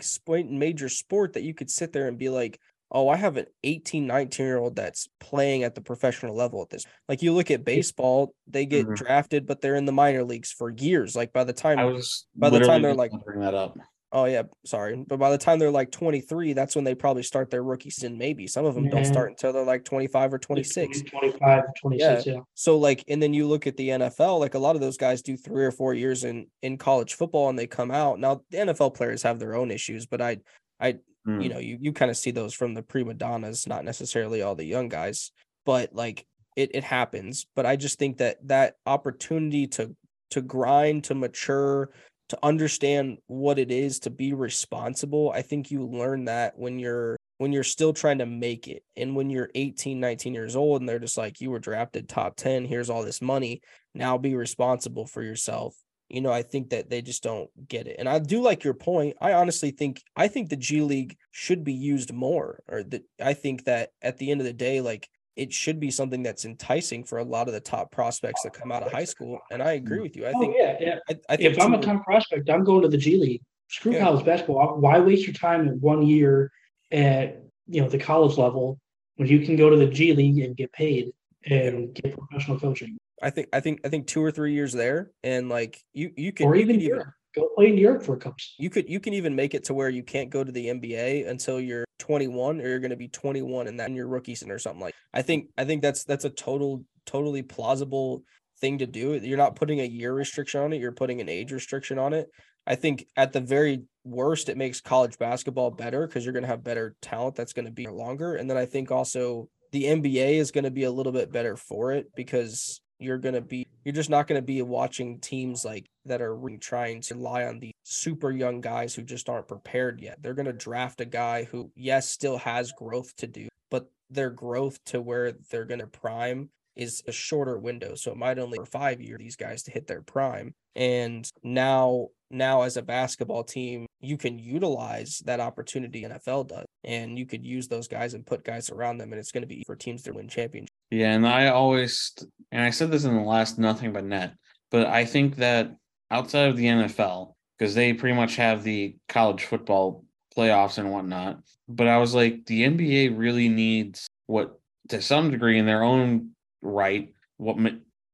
Speaker 2: major sport that you could sit there and be like, oh, I have an 18, 19 year old that's playing at the professional level at this. Like you look at baseball, they get mm-hmm. drafted, but they're in the minor leagues for years. Like by the time
Speaker 1: I was by the time they're like bring that up.
Speaker 2: Oh yeah, sorry. But by the time they're like 23, that's when they probably start their rookie season. Maybe some of them yeah. don't start until they're like 25 or 26.
Speaker 3: 25, 26, yeah. yeah.
Speaker 2: So like, and then you look at the NFL, like a lot of those guys do three or four years in in college football and they come out. Now the NFL players have their own issues, but I I Mm. You know, you you kind of see those from the prima donnas, not necessarily all the young guys, but like it it happens. But I just think that that opportunity to to grind, to mature, to understand what it is to be responsible, I think you learn that when you're when you're still trying to make it and when you're 18 19 years old and they're just like you were drafted top 10 here's all this money now be responsible for yourself you know, I think that they just don't get it. And I do like your point. I honestly think I think the G League should be used more, or that I think that at the end of the day, like it should be something that's enticing for a lot of the top prospects that come out of high school. And I agree mm. with you. I
Speaker 3: oh,
Speaker 2: think
Speaker 3: yeah, yeah. I, I think if I'm a top prospect, I'm going to the G League. Screw yeah. college basketball. Why waste your time in one year at you know the college level when you can go to the G League and get paid and get professional coaching?
Speaker 2: I think I think I think two or three years there, and like you you can
Speaker 3: or
Speaker 2: even,
Speaker 3: you even go play in York for a couple.
Speaker 2: You could you can even make it to where you can't go to the NBA until you're 21, or you're going to be 21 and then your rookie season or something like. I think I think that's that's a total totally plausible thing to do. You're not putting a year restriction on it. You're putting an age restriction on it. I think at the very worst, it makes college basketball better because you're going to have better talent that's going to be longer. And then I think also the NBA is going to be a little bit better for it because you're going to be you're just not going to be watching teams like that are really trying to rely on the super young guys who just aren't prepared yet. They're going to draft a guy who yes still has growth to do, but their growth to where they're going to prime is a shorter window. So it might only for five years these guys to hit their prime. And now now as a basketball team, you can utilize that opportunity NFL does. And you could use those guys and put guys around them and it's going to be for teams to win championships.
Speaker 1: Yeah, and I always and I said this in the last nothing but net, but I think that outside of the NFL, because they pretty much have the college football playoffs and whatnot. But I was like, the NBA really needs what, to some degree, in their own right, what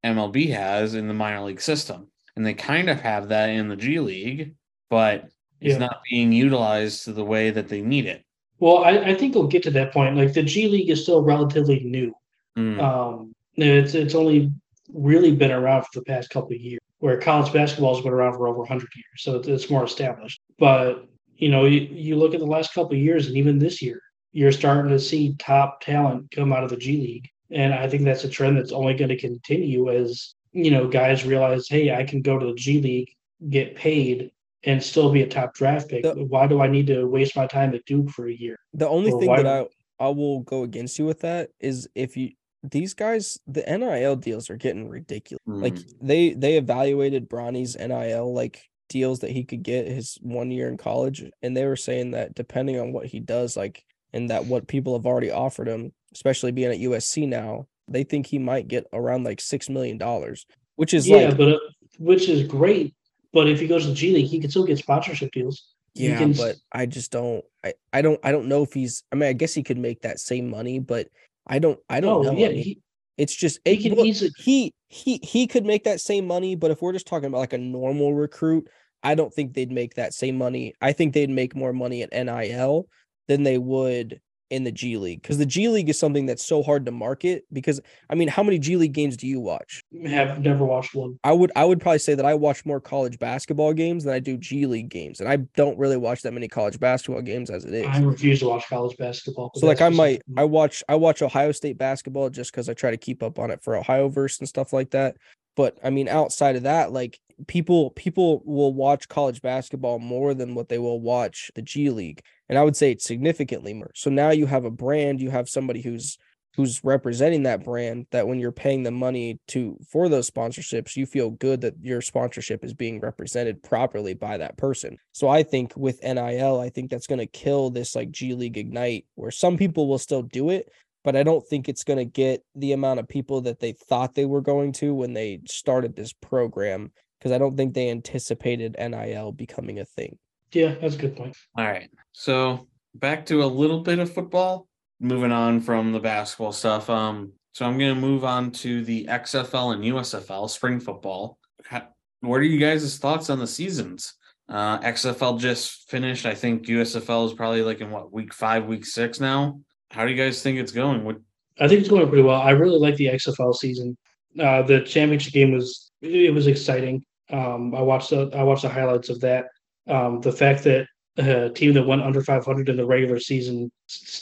Speaker 1: MLB has in the minor league system. And they kind of have that in the G League, but it's yeah. not being utilized to the way that they need it.
Speaker 3: Well, I, I think we'll get to that point. Like the G League is still relatively new. Mm. Um, it's it's only really been around for the past couple of years, where college basketball has been around for over 100 years, so it's, it's more established. But you know, you, you look at the last couple of years, and even this year, you're starting to see top talent come out of the G League, and I think that's a trend that's only going to continue as you know guys realize, hey, I can go to the G League, get paid, and still be a top draft pick. The, why do I need to waste my time at Duke for a year?
Speaker 2: The only or thing that I I will go against you with that is if you these guys the NIL deals are getting ridiculous. Mm. Like they they evaluated Bronny's NIL like deals that he could get his one year in college and they were saying that depending on what he does like and that what people have already offered him, especially being at USC now, they think he might get around like 6 million dollars, which is
Speaker 3: Yeah,
Speaker 2: like,
Speaker 3: but uh, which is great, but if he goes to the G League, he can still get sponsorship deals.
Speaker 2: Yeah, can... but I just don't I I don't I don't know if he's I mean I guess he could make that same money, but I don't. I don't oh, know. Yeah, he, it's just he can look, easily he he he could make that same money, but if we're just talking about like a normal recruit, I don't think they'd make that same money. I think they'd make more money at NIL than they would in the G League because the G League is something that's so hard to market. Because I mean, how many G League games do you watch?
Speaker 3: Have never watched one.
Speaker 2: I would I would probably say that I watch more college basketball games than I do G League games, and I don't really watch that many college basketball games as it is.
Speaker 3: I refuse to watch college basketball.
Speaker 2: So like I might I watch I watch Ohio State basketball just because I try to keep up on it for Ohio verse and stuff like that. But I mean, outside of that, like people people will watch college basketball more than what they will watch the G League. And I would say it's significantly more. So now you have a brand, you have somebody who's who's representing that brand that when you're paying the money to for those sponsorships you feel good that your sponsorship is being represented properly by that person so i think with nil i think that's going to kill this like g league ignite where some people will still do it but I don't think it's going to get the amount of people that they thought they were going to when they started this program because I don't think they anticipated NIL becoming a thing.
Speaker 3: Yeah, that's a good point.
Speaker 1: All right. So back to a little bit of football. Moving on from the basketball stuff. Um, so I'm gonna move on to the XFL and USFL spring football. What are you guys' thoughts on the seasons? Uh, XFL just finished. I think USFL is probably like in what week five, week six now. How do you guys think it's going? What
Speaker 3: I think it's going pretty well. I really like the XFL season. Uh, the championship game was it was exciting. Um, I watched the I watched the highlights of that. Um, the fact that a team that went under 500 in the regular season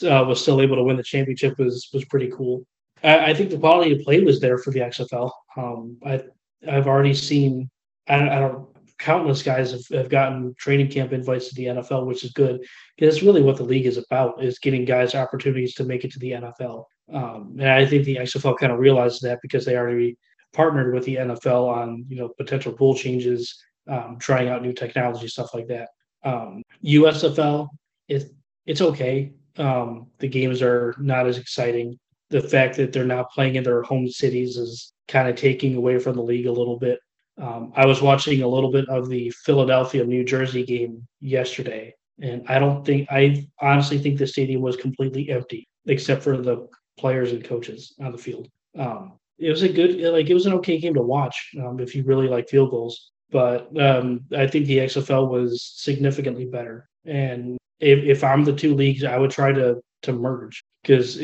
Speaker 3: uh, was still able to win the championship was was pretty cool. I, I think the quality of play was there for the XFL. Um, I I've already seen I I don't countless guys have, have gotten training camp invites to the NFL, which is good because that's really what the league is about: is getting guys opportunities to make it to the NFL. Um, and I think the XFL kind of realized that because they already partnered with the NFL on you know potential rule changes, um, trying out new technology, stuff like that. Um, USFL is it's okay. Um, the games are not as exciting. The fact that they're not playing in their home cities is kind of taking away from the league a little bit. Um, I was watching a little bit of the Philadelphia New Jersey game yesterday, and I don't think I honestly think the stadium was completely empty except for the players and coaches on the field. Um, it was a good, like it was an okay game to watch um, if you really like field goals. But um, I think the XFL was significantly better. And if, if I'm the two leagues, I would try to to merge because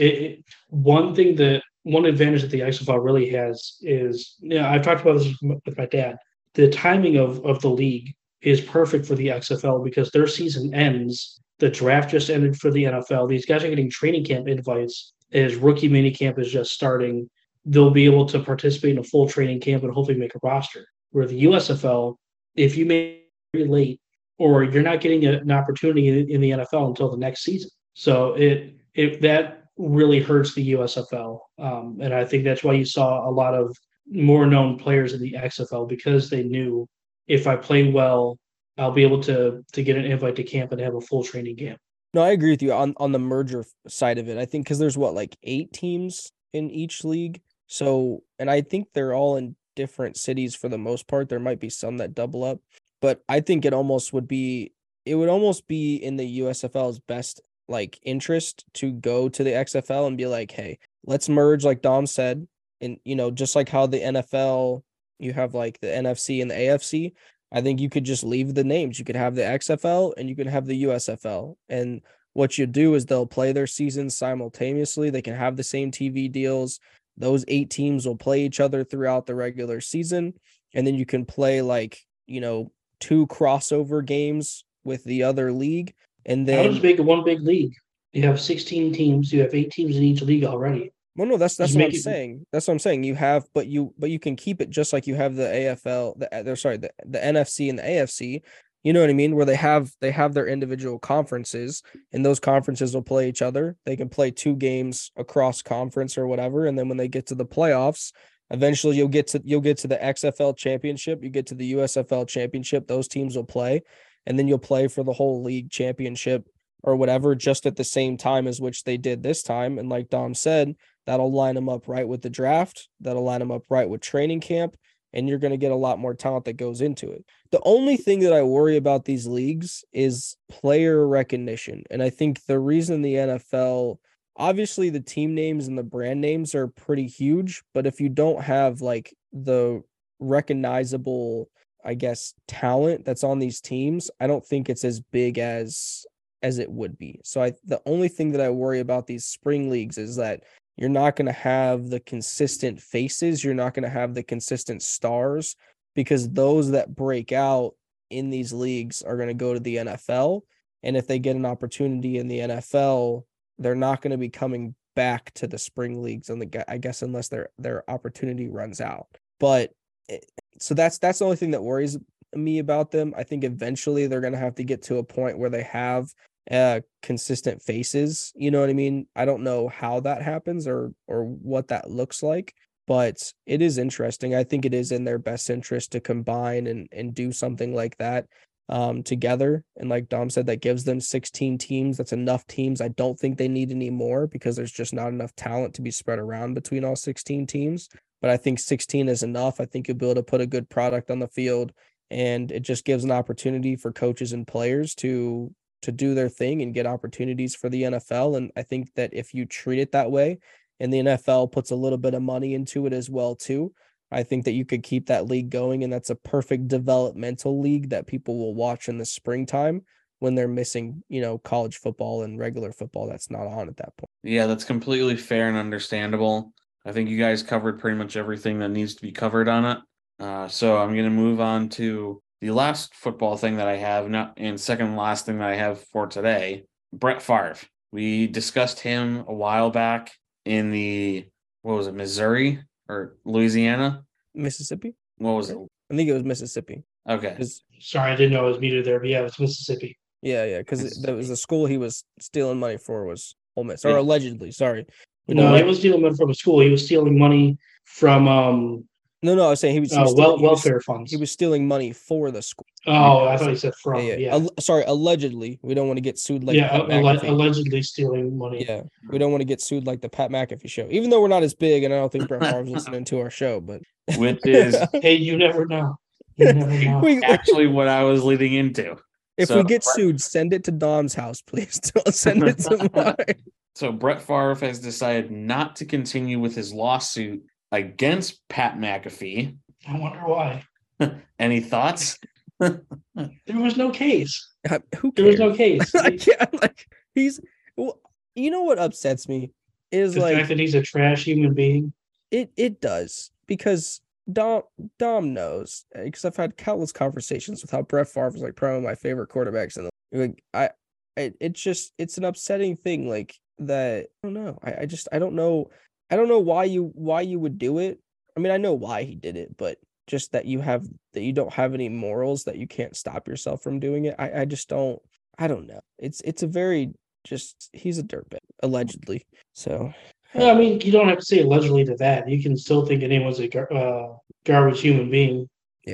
Speaker 3: one thing that one advantage that the XFL really has is, yeah, I've talked about this with my dad. The timing of of the league is perfect for the XFL because their season ends. The draft just ended for the NFL. These guys are getting training camp invites as rookie mini camp is just starting. They'll be able to participate in a full training camp and hopefully make a roster. Where the USFL, if you make it late or you're not getting an opportunity in the NFL until the next season, so it if that really hurts the USFL. Um, and I think that's why you saw a lot of more known players in the XFL because they knew if I play well, I'll be able to to get an invite to camp and have a full training camp.
Speaker 2: No, I agree with you on on the merger side of it. I think because there's what like eight teams in each league, so and I think they're all in different cities for the most part. There might be some that double up, but I think it almost would be it would almost be in the USFL's best like interest to go to the XFL and be like, hey, let's merge, like Dom said, and you know, just like how the NFL you have like the NFC and the AFC. I think you could just leave the names. You could have the XFL and you can have the USFL. And what you do is they'll play their seasons simultaneously. They can have the same TV deals. Those eight teams will play each other throughout the regular season. And then you can play like, you know, two crossover games with the other league. And then
Speaker 3: I'll just make it one big league. You have 16 teams, you have eight teams in each league already.
Speaker 2: Well, no, that's that's
Speaker 3: Just
Speaker 2: what I'm
Speaker 3: it-
Speaker 2: saying. That's what I'm saying. You have, but you, but you can keep it just like you have the AFL. The they're sorry, the the NFC and the AFC. You know what I mean? Where they have they have their individual conferences, and those conferences will play each other. They can play two games across conference or whatever, and then when they get to the playoffs, eventually you'll get to you'll get to the XFL championship. You get to the USFL championship. Those teams will play, and then you'll play for the whole league championship or whatever, just at the same time as which they did this time. And like Dom said, that'll line them up right with the draft. That'll line them up right with training camp. And you're going to get a lot more talent that goes into it. The only thing that I worry about these leagues is player recognition. And I think the reason the NFL, obviously, the team names and the brand names are pretty huge. But if you don't have like the recognizable, I guess, talent that's on these teams, I don't think it's as big as as it would be. So I the only thing that I worry about these spring leagues is that you're not going to have the consistent faces, you're not going to have the consistent stars because those that break out in these leagues are going to go to the NFL and if they get an opportunity in the NFL, they're not going to be coming back to the spring leagues and the I guess unless their their opportunity runs out. But it, so that's that's the only thing that worries me about them. I think eventually they're going to have to get to a point where they have uh consistent faces you know what i mean? I don't know how that happens or or what that looks like but it is interesting. I think it is in their best interest to combine and and do something like that um together. And like dom said that gives them 16 teams that's enough teams. I don't think they need any more because there's just not enough talent to be spread around between all 16 teams. But i think 16 is enough. I think you'll be able to put a good product on the field and it just gives an opportunity for coaches and players to to do their thing and get opportunities for the NFL. And I think that if you treat it that way, and the NFL puts a little bit of money into it as well too, I think that you could keep that league going, and that's a perfect developmental league that people will watch in the springtime when they're missing, you know, college football and regular football that's not on at that point.
Speaker 1: Yeah, that's completely fair and understandable. I think you guys covered pretty much everything that needs to be covered on it. Uh, so I'm going to move on to the last football thing that I have, not and second last thing that I have for today. Brett Favre. We discussed him a while back in the what was it, Missouri or Louisiana?
Speaker 2: Mississippi?
Speaker 1: What was it?
Speaker 2: I think it was Mississippi.
Speaker 1: Okay.
Speaker 3: Sorry, I didn't know I was muted there, but yeah, it's Mississippi.
Speaker 2: yeah, yeah, because
Speaker 1: It's-
Speaker 2: that was the school he was stealing money for was Ole Miss, or
Speaker 1: Yeah.
Speaker 2: allegedly. Sorry. We
Speaker 3: No, he was stealing money from a school. He was stealing money from um
Speaker 2: no, no. I was saying he was, he
Speaker 3: uh,
Speaker 2: was
Speaker 3: wel-
Speaker 2: stealing- he was-
Speaker 3: welfare funds.
Speaker 2: he was stealing money for the school.
Speaker 3: oh, I thought he said from.
Speaker 2: yeah,
Speaker 3: Yeah,
Speaker 2: yeah. Al- sorry, allegedly. We don't want to get sued like
Speaker 3: yeah,
Speaker 2: Pat
Speaker 3: allegedly stealing money.
Speaker 2: yeah, we don't want to get sued like the Pat McAfee show. Even though we're not as big, and I don't think Brett Favre's listening to our show, but
Speaker 1: Which is
Speaker 3: Hey, you never know. You never know.
Speaker 2: we,
Speaker 1: actually what I was leading into.
Speaker 2: if
Speaker 1: so
Speaker 2: we get
Speaker 1: Brett-
Speaker 2: sued, send it to Dom's house, please. Don't send it to mine.
Speaker 1: So Brett Favre has decided not to continue with his lawsuit against Pat McAfee.
Speaker 3: I wonder why.
Speaker 1: Any thoughts?
Speaker 3: There was no case.
Speaker 2: Uh, Who
Speaker 3: There was no case.
Speaker 2: I can't, like he's. Well, you know what upsets me is like
Speaker 3: fact that he's a trash human being.
Speaker 2: It it does because Dom Dom knows because I've had countless conversations with how Brett Favre is like probably my favorite quarterbacks in the like I, I it's just it's an upsetting thing like that I don't know I, I just I don't know I don't know why you why you would do it I mean I know why he did it but just that you have that you don't have any morals that you can't stop yourself from doing it I I just don't I don't know it's it's a very just he's a dirtbag allegedly. So
Speaker 3: Yeah, I mean, you don't have to say allegedly to that. You can still think anyone's a gar- uh, garbage human being.
Speaker 2: I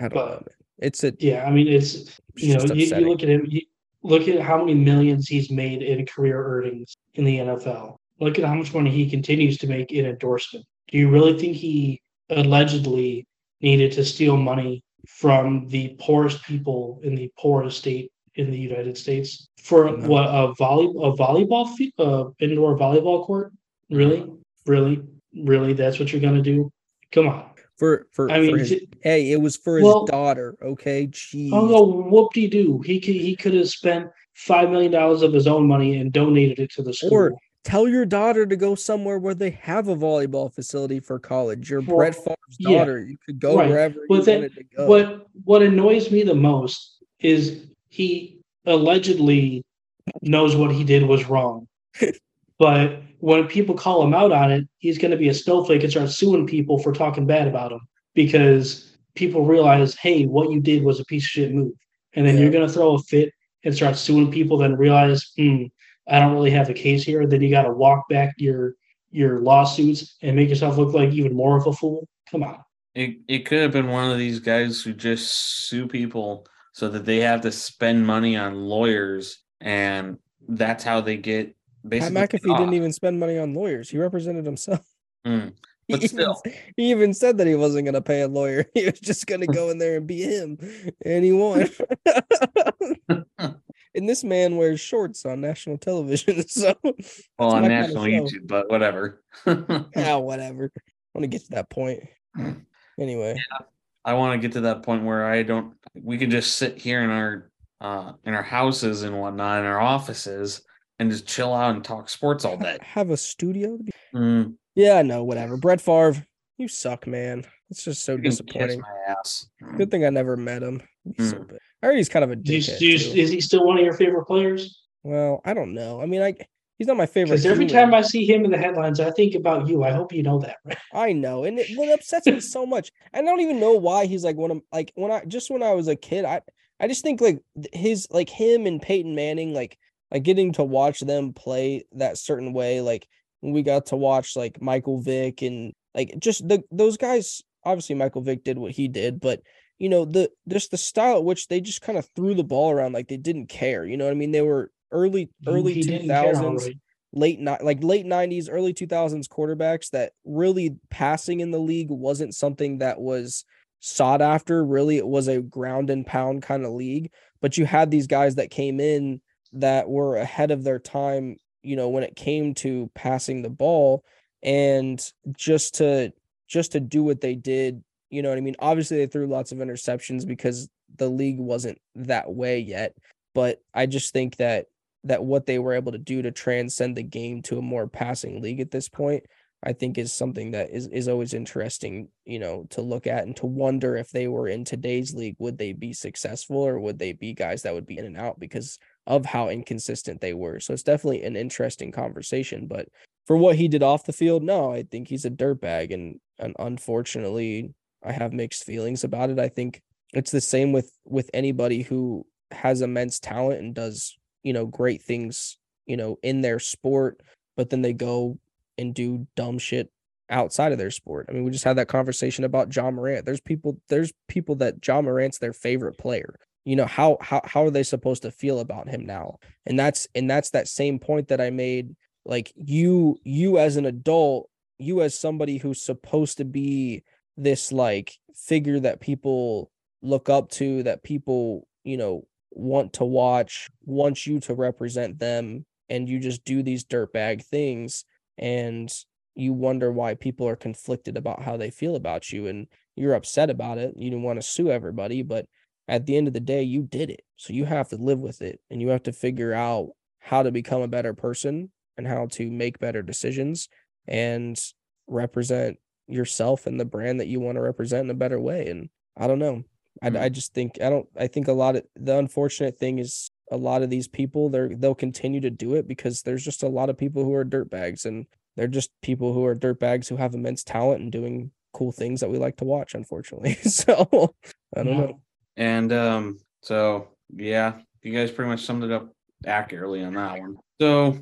Speaker 2: don't
Speaker 3: But-
Speaker 2: know. man. It's a
Speaker 3: Yeah, I mean, it's
Speaker 2: it's
Speaker 3: you know, you, you look at him. You, look at how many millions he's made in career earnings in the NFL. Look at how much money he continues to make in endorsement. Do you really think he allegedly needed to steal money from the poorest people in the poorest state in the United States for
Speaker 2: No.
Speaker 3: what a volley a volleyball fe- uh, indoor volleyball court? Really, really, really? That's what you're gonna do? Come on.
Speaker 2: for for,
Speaker 3: I
Speaker 2: for
Speaker 3: mean,
Speaker 2: his,
Speaker 3: t-
Speaker 2: hey, it was for his
Speaker 3: Well-
Speaker 2: daughter. Okay, jeez.
Speaker 3: Oh no, whoop de doo. He could he could have spent five million dollars of his own money and donated it to the school.
Speaker 2: Or- Tell your daughter to go somewhere where they have a volleyball facility for college. Your
Speaker 3: Well,
Speaker 2: Brett Favre's
Speaker 3: yeah,
Speaker 2: daughter. You could go
Speaker 3: right.
Speaker 2: wherever
Speaker 3: But
Speaker 2: you
Speaker 3: then
Speaker 2: wanted to go.
Speaker 3: What what annoys me the most is he allegedly knows what he did was wrong. but when people call him out on it, he's going to be a snowflake and start suing people for talking bad about him because people realize, hey, what you did was a piece of shit move. And then
Speaker 2: Yeah.
Speaker 3: you're going to throw a fit and start suing people, then realize, hmm, I don't really have a case here. Then you got to walk back your your lawsuits and make yourself look like even more of a fool. Come on.
Speaker 1: It it could have been one of these guys who just sue people so that they have to spend money on lawyers, and that's how they get
Speaker 2: Pat
Speaker 1: basically.
Speaker 2: McAfee
Speaker 1: off.
Speaker 2: didn't even spend money on lawyers. He represented himself.
Speaker 1: Mm,
Speaker 2: He
Speaker 1: But
Speaker 2: even,
Speaker 1: still.
Speaker 2: he even said that he wasn't going to pay a lawyer. He was just going to go in there and be him, and he won. and this man wears shorts on national television, so
Speaker 1: well on
Speaker 2: my kinda
Speaker 1: national. YouTube, but whatever.
Speaker 2: yeah, whatever. I want to get to that point. Anyway,
Speaker 1: I want to get to that point where I don't. We can just sit here in our uh in our houses and whatnot in our offices and just chill out and talk sports all day.
Speaker 2: have a studio. to be-
Speaker 1: Mm,
Speaker 2: Yeah, no, whatever. Brett Favre, you suck, man. It's just so
Speaker 1: you can kiss
Speaker 2: disappointing.
Speaker 1: my ass.
Speaker 2: Good thing I never met him. He's so
Speaker 1: Mm.
Speaker 2: bad. I heard he's kind of a
Speaker 3: Do you, you, is he still one of your favorite players?
Speaker 2: Well, I don't know. I mean, I he's not my favorite.
Speaker 3: Because every time I see him in the headlines, I think about you. I hope you know that. Right?
Speaker 2: I know, and it, what upsets me so much. I don't even know why he's like one of like when I just when I was a kid, I I just think like his like him and Peyton Manning, like like getting to watch them play that certain way, like when we got to watch like Michael Vick and like just the those guys. Obviously, Michael Vick did what he did, but you know the just the style at which they just kind of threw the ball around like they didn't care. You know what I mean? They were early early two
Speaker 3: didn't care, all
Speaker 2: thousands late ni- like late 90s early 2000s quarterbacks that really passing in the league wasn't something that was sought after really it was a ground and pound kind of league but you had these guys that came in that were ahead of their time you know when it came to passing the ball and just to just to do what they did you know what i mean? Obviously they threw lots of interceptions because the league wasn't that way yet but i just think that that what they were able to do to transcend the game to a more passing league at this point i think is something that is is always interesting you know to look at and to wonder if they were in today's league would they be successful or would they be guys that would be in and out because of how inconsistent they were. So it's definitely an interesting conversation but for what he did off the field no i think he's a dirtbag and and unfortunately i have mixed feelings about it. I think it's the same with with anybody who has immense talent and does you know great things you know in their sport but then they go and do dumb shit outside of their sport. I mean we just had that conversation about Ja Morant. There's people there's people that Ja Morant's their favorite player. You know how how how are they supposed to feel about him now? And that's and that's that same point that i made. Like you you as an adult you as somebody who's supposed to be this like figure that people look up to that people you know want to watch wants you to represent them and you just do these dirtbag things and you wonder why people are conflicted about how they feel about you and you're upset about it you don't want to sue everybody but at the end of the day you did it. So you have to live with it and you have to figure out how to become a better person and how to make better decisions and represent yourself and the brand that you want to represent in a better way and i don't know I,
Speaker 1: Mm.
Speaker 2: I just think I don't I think a lot of the unfortunate thing is a lot of these people they're they'll continue to do it because there's just a lot of people who are dirtbags and they're just people who are dirtbags who have immense talent and doing cool things that we like to watch unfortunately so I don't know
Speaker 1: And um, so yeah, you guys pretty much summed it up accurately on that one. So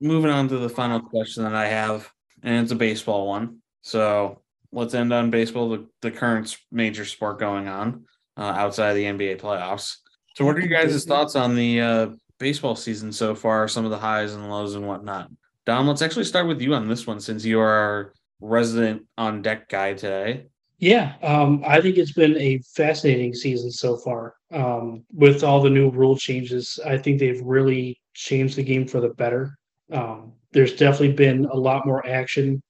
Speaker 1: moving on to the final question that I have, and it's a baseball one. So let's end on baseball, the, the current major sport going on uh, outside of the NBA playoffs. So, what are your guys' thoughts on the uh, baseball season so far? Some of the highs and lows and whatnot. Dom, let's actually start with you on this one since you are our resident on deck guy today.
Speaker 3: Yeah, um, I think it's been a fascinating season so far. Um, with all the new rule changes, I think they've really changed the game for the better. Um, there's definitely been a lot more action.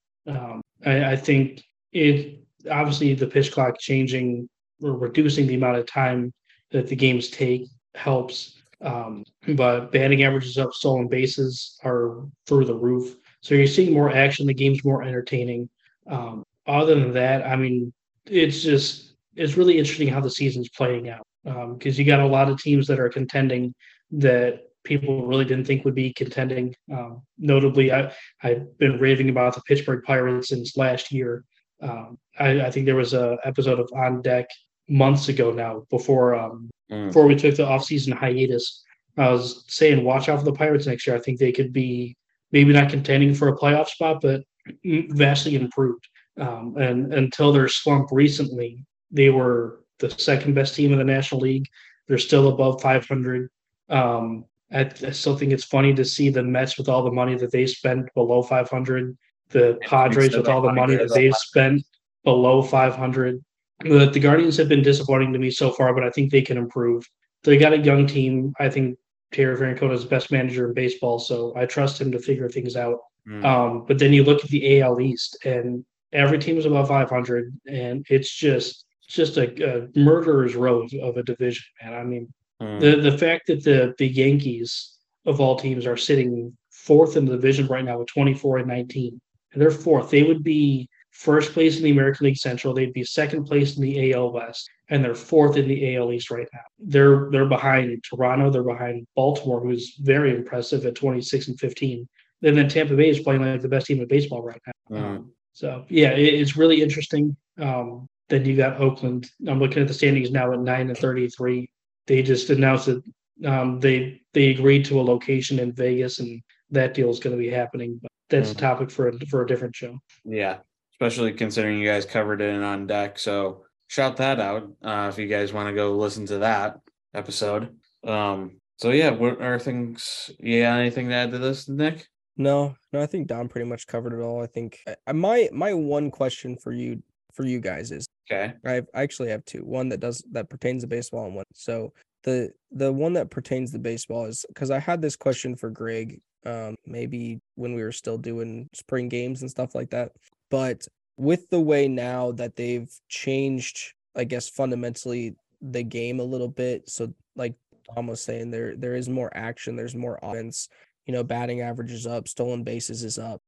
Speaker 3: I, I, think it obviously the pitch clock changing or reducing the amount of time that the games take helps. Um, but batting averages up, stolen bases are through the roof. So you're seeing more action. The game's more entertaining. Um, other than that, I mean, it's just it's really interesting how the season's playing out because um, you got a lot of teams that are contending that people really didn't think would be contending. Um, notably, I, I've been raving about the Pittsburgh Pirates since last year. Um, I, I, think there was a episode of On Deck months ago now before um, mm. before we took the offseason hiatus. I was saying, watch out for the Pirates next year. I think they could be maybe not contending for a playoff spot, but vastly improved. Um, and until their slump recently, they were the second best team in the National League. They're still above 500. Um, I, I, still think it's funny to see the Mets with all the money that they spent below 500, the Padres with all the money that they've spent below 500. The, the Guardians have been disappointing to me so far, but I think they can improve. They got a young team. I think Terry Francona is the best manager in baseball, so I trust him to figure things out. Mm. Um, but then you look at the AL East, and every team is above 500, and it's just just a, a murderer's row of a division, man. I mean, mm. the the fact that the the Yankees of all teams are sitting fourth in the division right now with 24 and 19, and they're fourth. They would be first place in the American League Central. They'd be second place in the AL West, and they're fourth in the AL East right now. They're they're behind Toronto. They're behind Baltimore, who's very impressive at 26 and 15. And then Tampa Bay is playing like the best team in baseball right now. Mm. So yeah, it, it's really interesting. Um, then you got Oakland. I'm looking at the standings now at nine and 33. They just announced that um, they they agreed to a location in Vegas, and that deal is going to be happening. But that's mm-hmm. a topic for a, for a different show.
Speaker 1: Yeah, especially considering you guys covered it on deck. So shout that out uh, if you guys want to go listen to that episode. Um, so yeah, what are things? Yeah, anything to add to this, Nick?
Speaker 2: No, no, I think Dom pretty much covered it all. I think I, my my one question for you for you guys is
Speaker 1: okay.
Speaker 2: I, actually have two. One that does that pertains to baseball, and one. So the the one that pertains to baseball is because I had this question for Greg, um, maybe when we were still doing spring games and stuff like that. But with the way now that they've changed, I guess fundamentally the game a little bit. So like Dom was saying, there there is more action, there's more offense you know, batting averages up, stolen bases is up.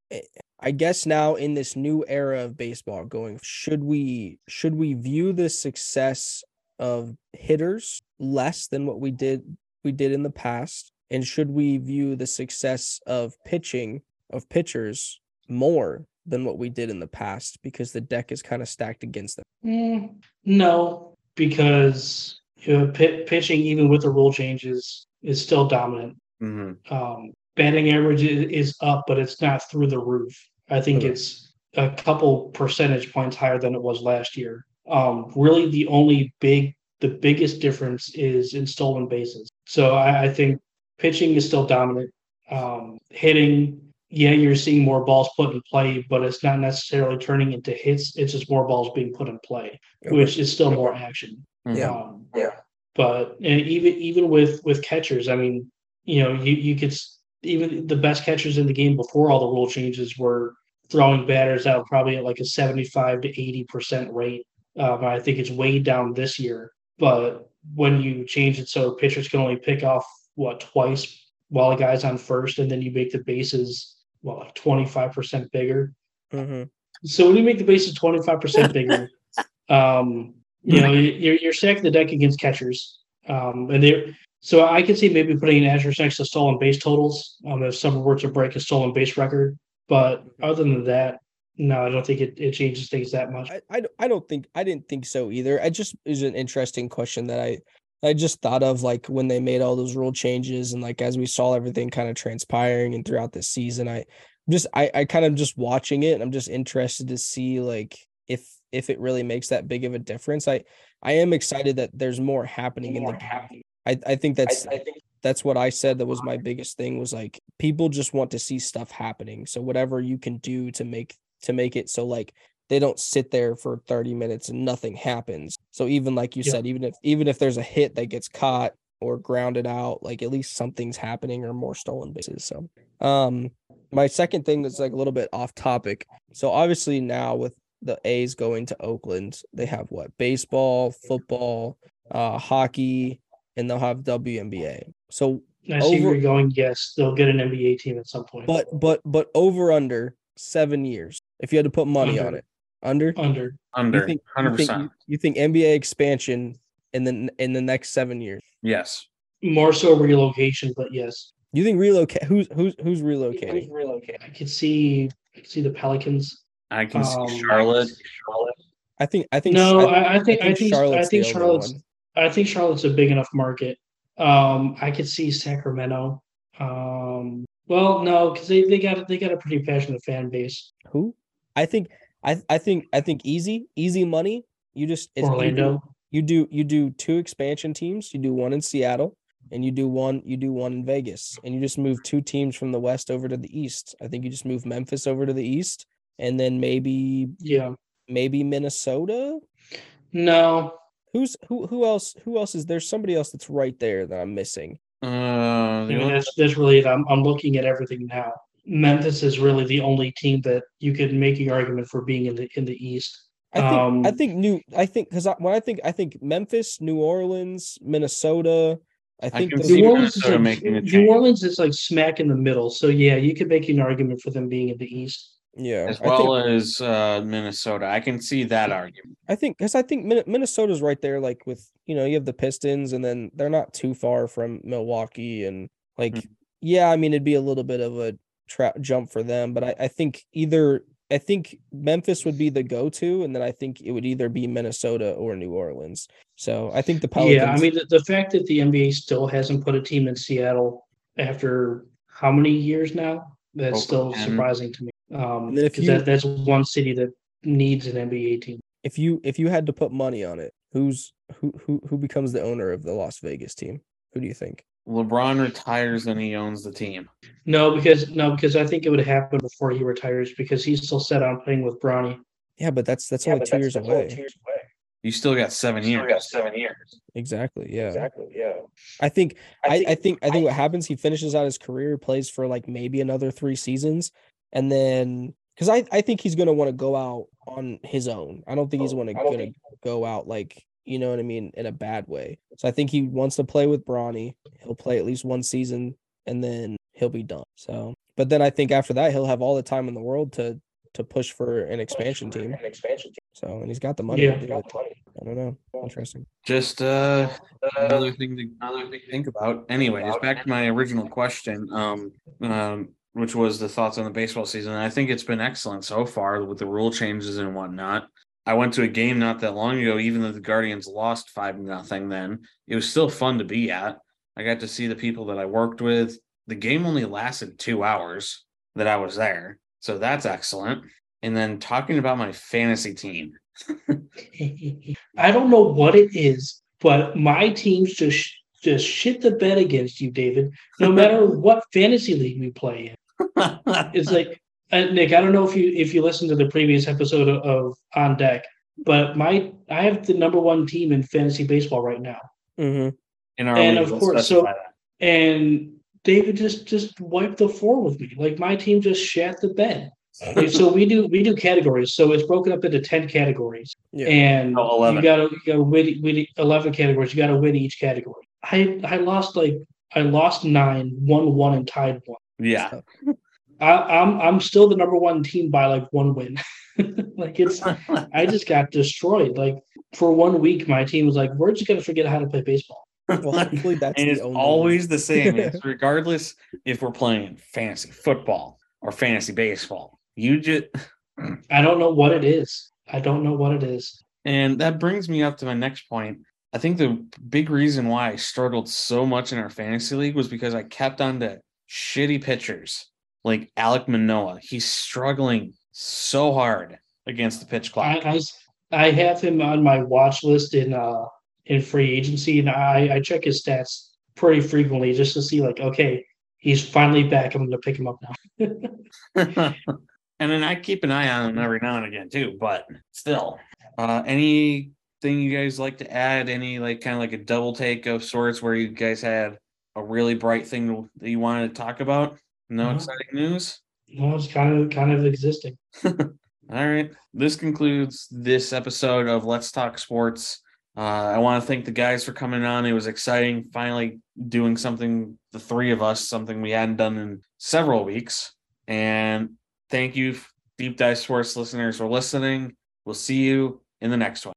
Speaker 2: I guess now in this new era of baseball going, should we should we view the success of hitters less than what we did we did in the past? And should we view the success of pitching of pitchers more than what we did in the past because the deck is kind of stacked against them?
Speaker 3: Mm, no, because you know, p- pitching, even with the rule changes, is still dominant. Mm-hmm. Um, batting average is up, but it's not through the roof. I think okay. it's a couple percentage points higher than it was last year. Um, really, the only big, the biggest difference is in stolen bases. So I, I think pitching is still dominant. Um, hitting, yeah, you're seeing more balls put in play, but it's not necessarily turning into hits. It's just more balls being put in play, okay. which is still more action.
Speaker 2: Yeah, um, yeah.
Speaker 3: But even even with with catchers, I mean, you know, you you could even the best catchers in the game before all the rule changes were throwing batters out probably at like a 75 to 80 percent rate. Um, I think it's way down this year. But when you change it so pitchers can only pick off what twice while a guy's on first, and then you make the bases well like 25 percent bigger. Mm-hmm. So when you make the bases 25 percent bigger, um, you know you're, you're stacking the deck against catchers, um, and they're so I could see maybe putting an asterisk next to stolen base totals um, if someone were to break a stolen base record. But other than that, no, I don't think it, it changes things that much.
Speaker 2: I, I, I don't think I didn't think so either. I just is an interesting question that I I just thought of like when they made all those rule changes and like as we saw everything kind of transpiring and throughout the season, I just I I kind of just watching it. I'm just interested to see like if if it really makes that big of a difference. I I am excited that there's more happening in the game. I I think that's I, I think that's what I said that was my biggest thing was like people just want to see stuff happening. So whatever you can do to make to make it so like they don't sit there for 30 minutes and nothing happens. So even like you yeah. said, even if even if there's a hit that gets caught or grounded out, like at least something's happening or more stolen bases. So um my second thing that's like a little bit off topic. So obviously now with the A's going to Oakland, they have what baseball, football, uh hockey, and they'll have WNBA. So
Speaker 3: I see over, you're going. Yes, they'll get an NBA team at some point.
Speaker 2: But but but over under seven years. If you had to put money
Speaker 3: under.
Speaker 2: on it, under
Speaker 3: under
Speaker 1: under hundred percent.
Speaker 2: You think NBA expansion in the in the next seven years?
Speaker 1: Yes.
Speaker 3: More so relocation, but yes.
Speaker 2: You think relocate? Who's who's who's relocating? Who's
Speaker 3: relocating? I could see. I could see the Pelicans.
Speaker 1: I can um, see Charlotte.
Speaker 2: Charlotte. I think. I think.
Speaker 3: No, I, I think. I think. I think Charlotte's. I think Charlotte's, I think Charlotte's a big enough market. Um, I could see Sacramento. Um, well, no, because they, they got they got a pretty passionate fan base.
Speaker 2: Who? I think I I think I think easy easy money. You just
Speaker 3: Orlando.
Speaker 2: You do, you do you do two expansion teams. You do one in Seattle and you do one you do one in Vegas and you just move two teams from the west over to the east. I think you just move Memphis over to the east and then maybe
Speaker 3: yeah
Speaker 2: maybe Minnesota.
Speaker 3: No,
Speaker 2: Who's who? Who else? Who else is there? somebody else that's right there that I'm missing?
Speaker 1: Uh,
Speaker 3: I mean, that's that's really it. I'm I'm looking at everything now. Memphis is really the only team that you could make an argument for being in the in the East.
Speaker 2: I think um, I think new I think because when I think I think Memphis, New Orleans, Minnesota. I think
Speaker 3: I New Orleans is like, New Orleans is like smack in the middle. So yeah, you could make an argument for them being in the East.
Speaker 2: Yeah,
Speaker 1: as well think, as uh, Minnesota. I can see that argument.
Speaker 2: I think because I think Minnesota's right there, like with you know you have the Pistons, and then they're not too far from Milwaukee, and like mm-hmm. yeah, I mean it'd be a little bit of a tra- jump for them, but I, I think either I think Memphis would be the go-to, and then I think it would either be Minnesota or New Orleans. So I think the
Speaker 3: Pelicans. Yeah, I mean the, the fact that the NBA still hasn't put a team in Seattle after how many years now? That's still surprising to me. Um, and then if you, that, that's one city that needs an NBA team.
Speaker 2: If you if you had to put money on it, who's who who who becomes the owner of the Las Vegas team? Who do you think?
Speaker 1: LeBron retires and he owns the team.
Speaker 3: No, because no, because I think it would happen before he retires because he's still set on playing with Bronny.
Speaker 2: Yeah, but that's that's yeah, only two that's, years away. Two years away.
Speaker 1: You still got seven you years.
Speaker 3: got seven years.
Speaker 2: Exactly. Yeah.
Speaker 3: Exactly. Yeah.
Speaker 2: I think I, think I think I think what happens, he finishes out his career, plays for like maybe another three seasons, and then because I, I think he's gonna want to go out on his own. I don't think he's want to gonna think... go out like you know what I mean in a bad way. So I think he wants to play with Bronny. He'll play at least one season and then he'll be done. So, but then I think after that he'll have all the time in the world to to push for an expansion team. An expansion team. So, and he's got the money. Yeah, do I don't know. Interesting.
Speaker 1: Just uh, another thing to another thing to think about. Anyways, back to my original question. Um, um, which was the thoughts on the baseball season. I think it's been excellent so far with the rule changes and whatnot. I went to a game not that long ago, even though the Guardians lost five nothing. Then it was still fun to be at. I got to see the people that I worked with. The game only lasted two hours that I was there, so that's excellent. And then talking about my fantasy team.
Speaker 3: I don't know what it is, but my teams just just shit the bed against you, David. No matter what fantasy league we play in, it's like uh, Nick. I don't know if you if you listened to the previous episode of, of, On Deck, but my I have the number one team in fantasy baseball right now.
Speaker 2: Mm-hmm.
Speaker 3: and of course, so that. and David just just wiped the floor with me. Like my team just shat the bed. so we do we do categories. So it's broken up into ten categories, yeah. and oh, you got to you got to win, win eleven categories. You got to win each category. I I lost like I lost nine, won one, and tied one.
Speaker 1: Yeah.
Speaker 3: I, am I'm, I'm still the number one team by like one win. like it's I just got destroyed. Like for one week, my team was like, we're just gonna forget how to play baseball.
Speaker 1: Well, hopefully that's and it's always the same. It's regardless if we're playing fantasy football or fantasy baseball. You just
Speaker 3: I don't know what it is. I don't know what it is.
Speaker 1: And that brings me up to my next point I think the big reason why I struggled so much in our fantasy league was because I kept on to shitty pitchers like Alek Manoah. He's struggling so hard against the pitch clock.
Speaker 3: I, I, I have him on my watch list in uh in free agency, and I I check his stats pretty frequently just to see like okay he's finally back. I'm gonna pick him up now.
Speaker 1: and then I keep an eye on him every now and again too. But still, uh, anything you guys like to add? Any like kind of like a double take of sorts where you guys had a really bright thing that you wanted to talk about? No
Speaker 3: Mhm.
Speaker 1: exciting news.
Speaker 3: no, it's kind of kind of existing.
Speaker 1: All right. This concludes this episode of Let's Talk Sports. Uh, I want to thank the guys for coming on. It was exciting finally doing something, the three of us, something we hadn't done in several weeks. And thank you, Deep Dive Sports listeners, for listening. We'll see you in the next one.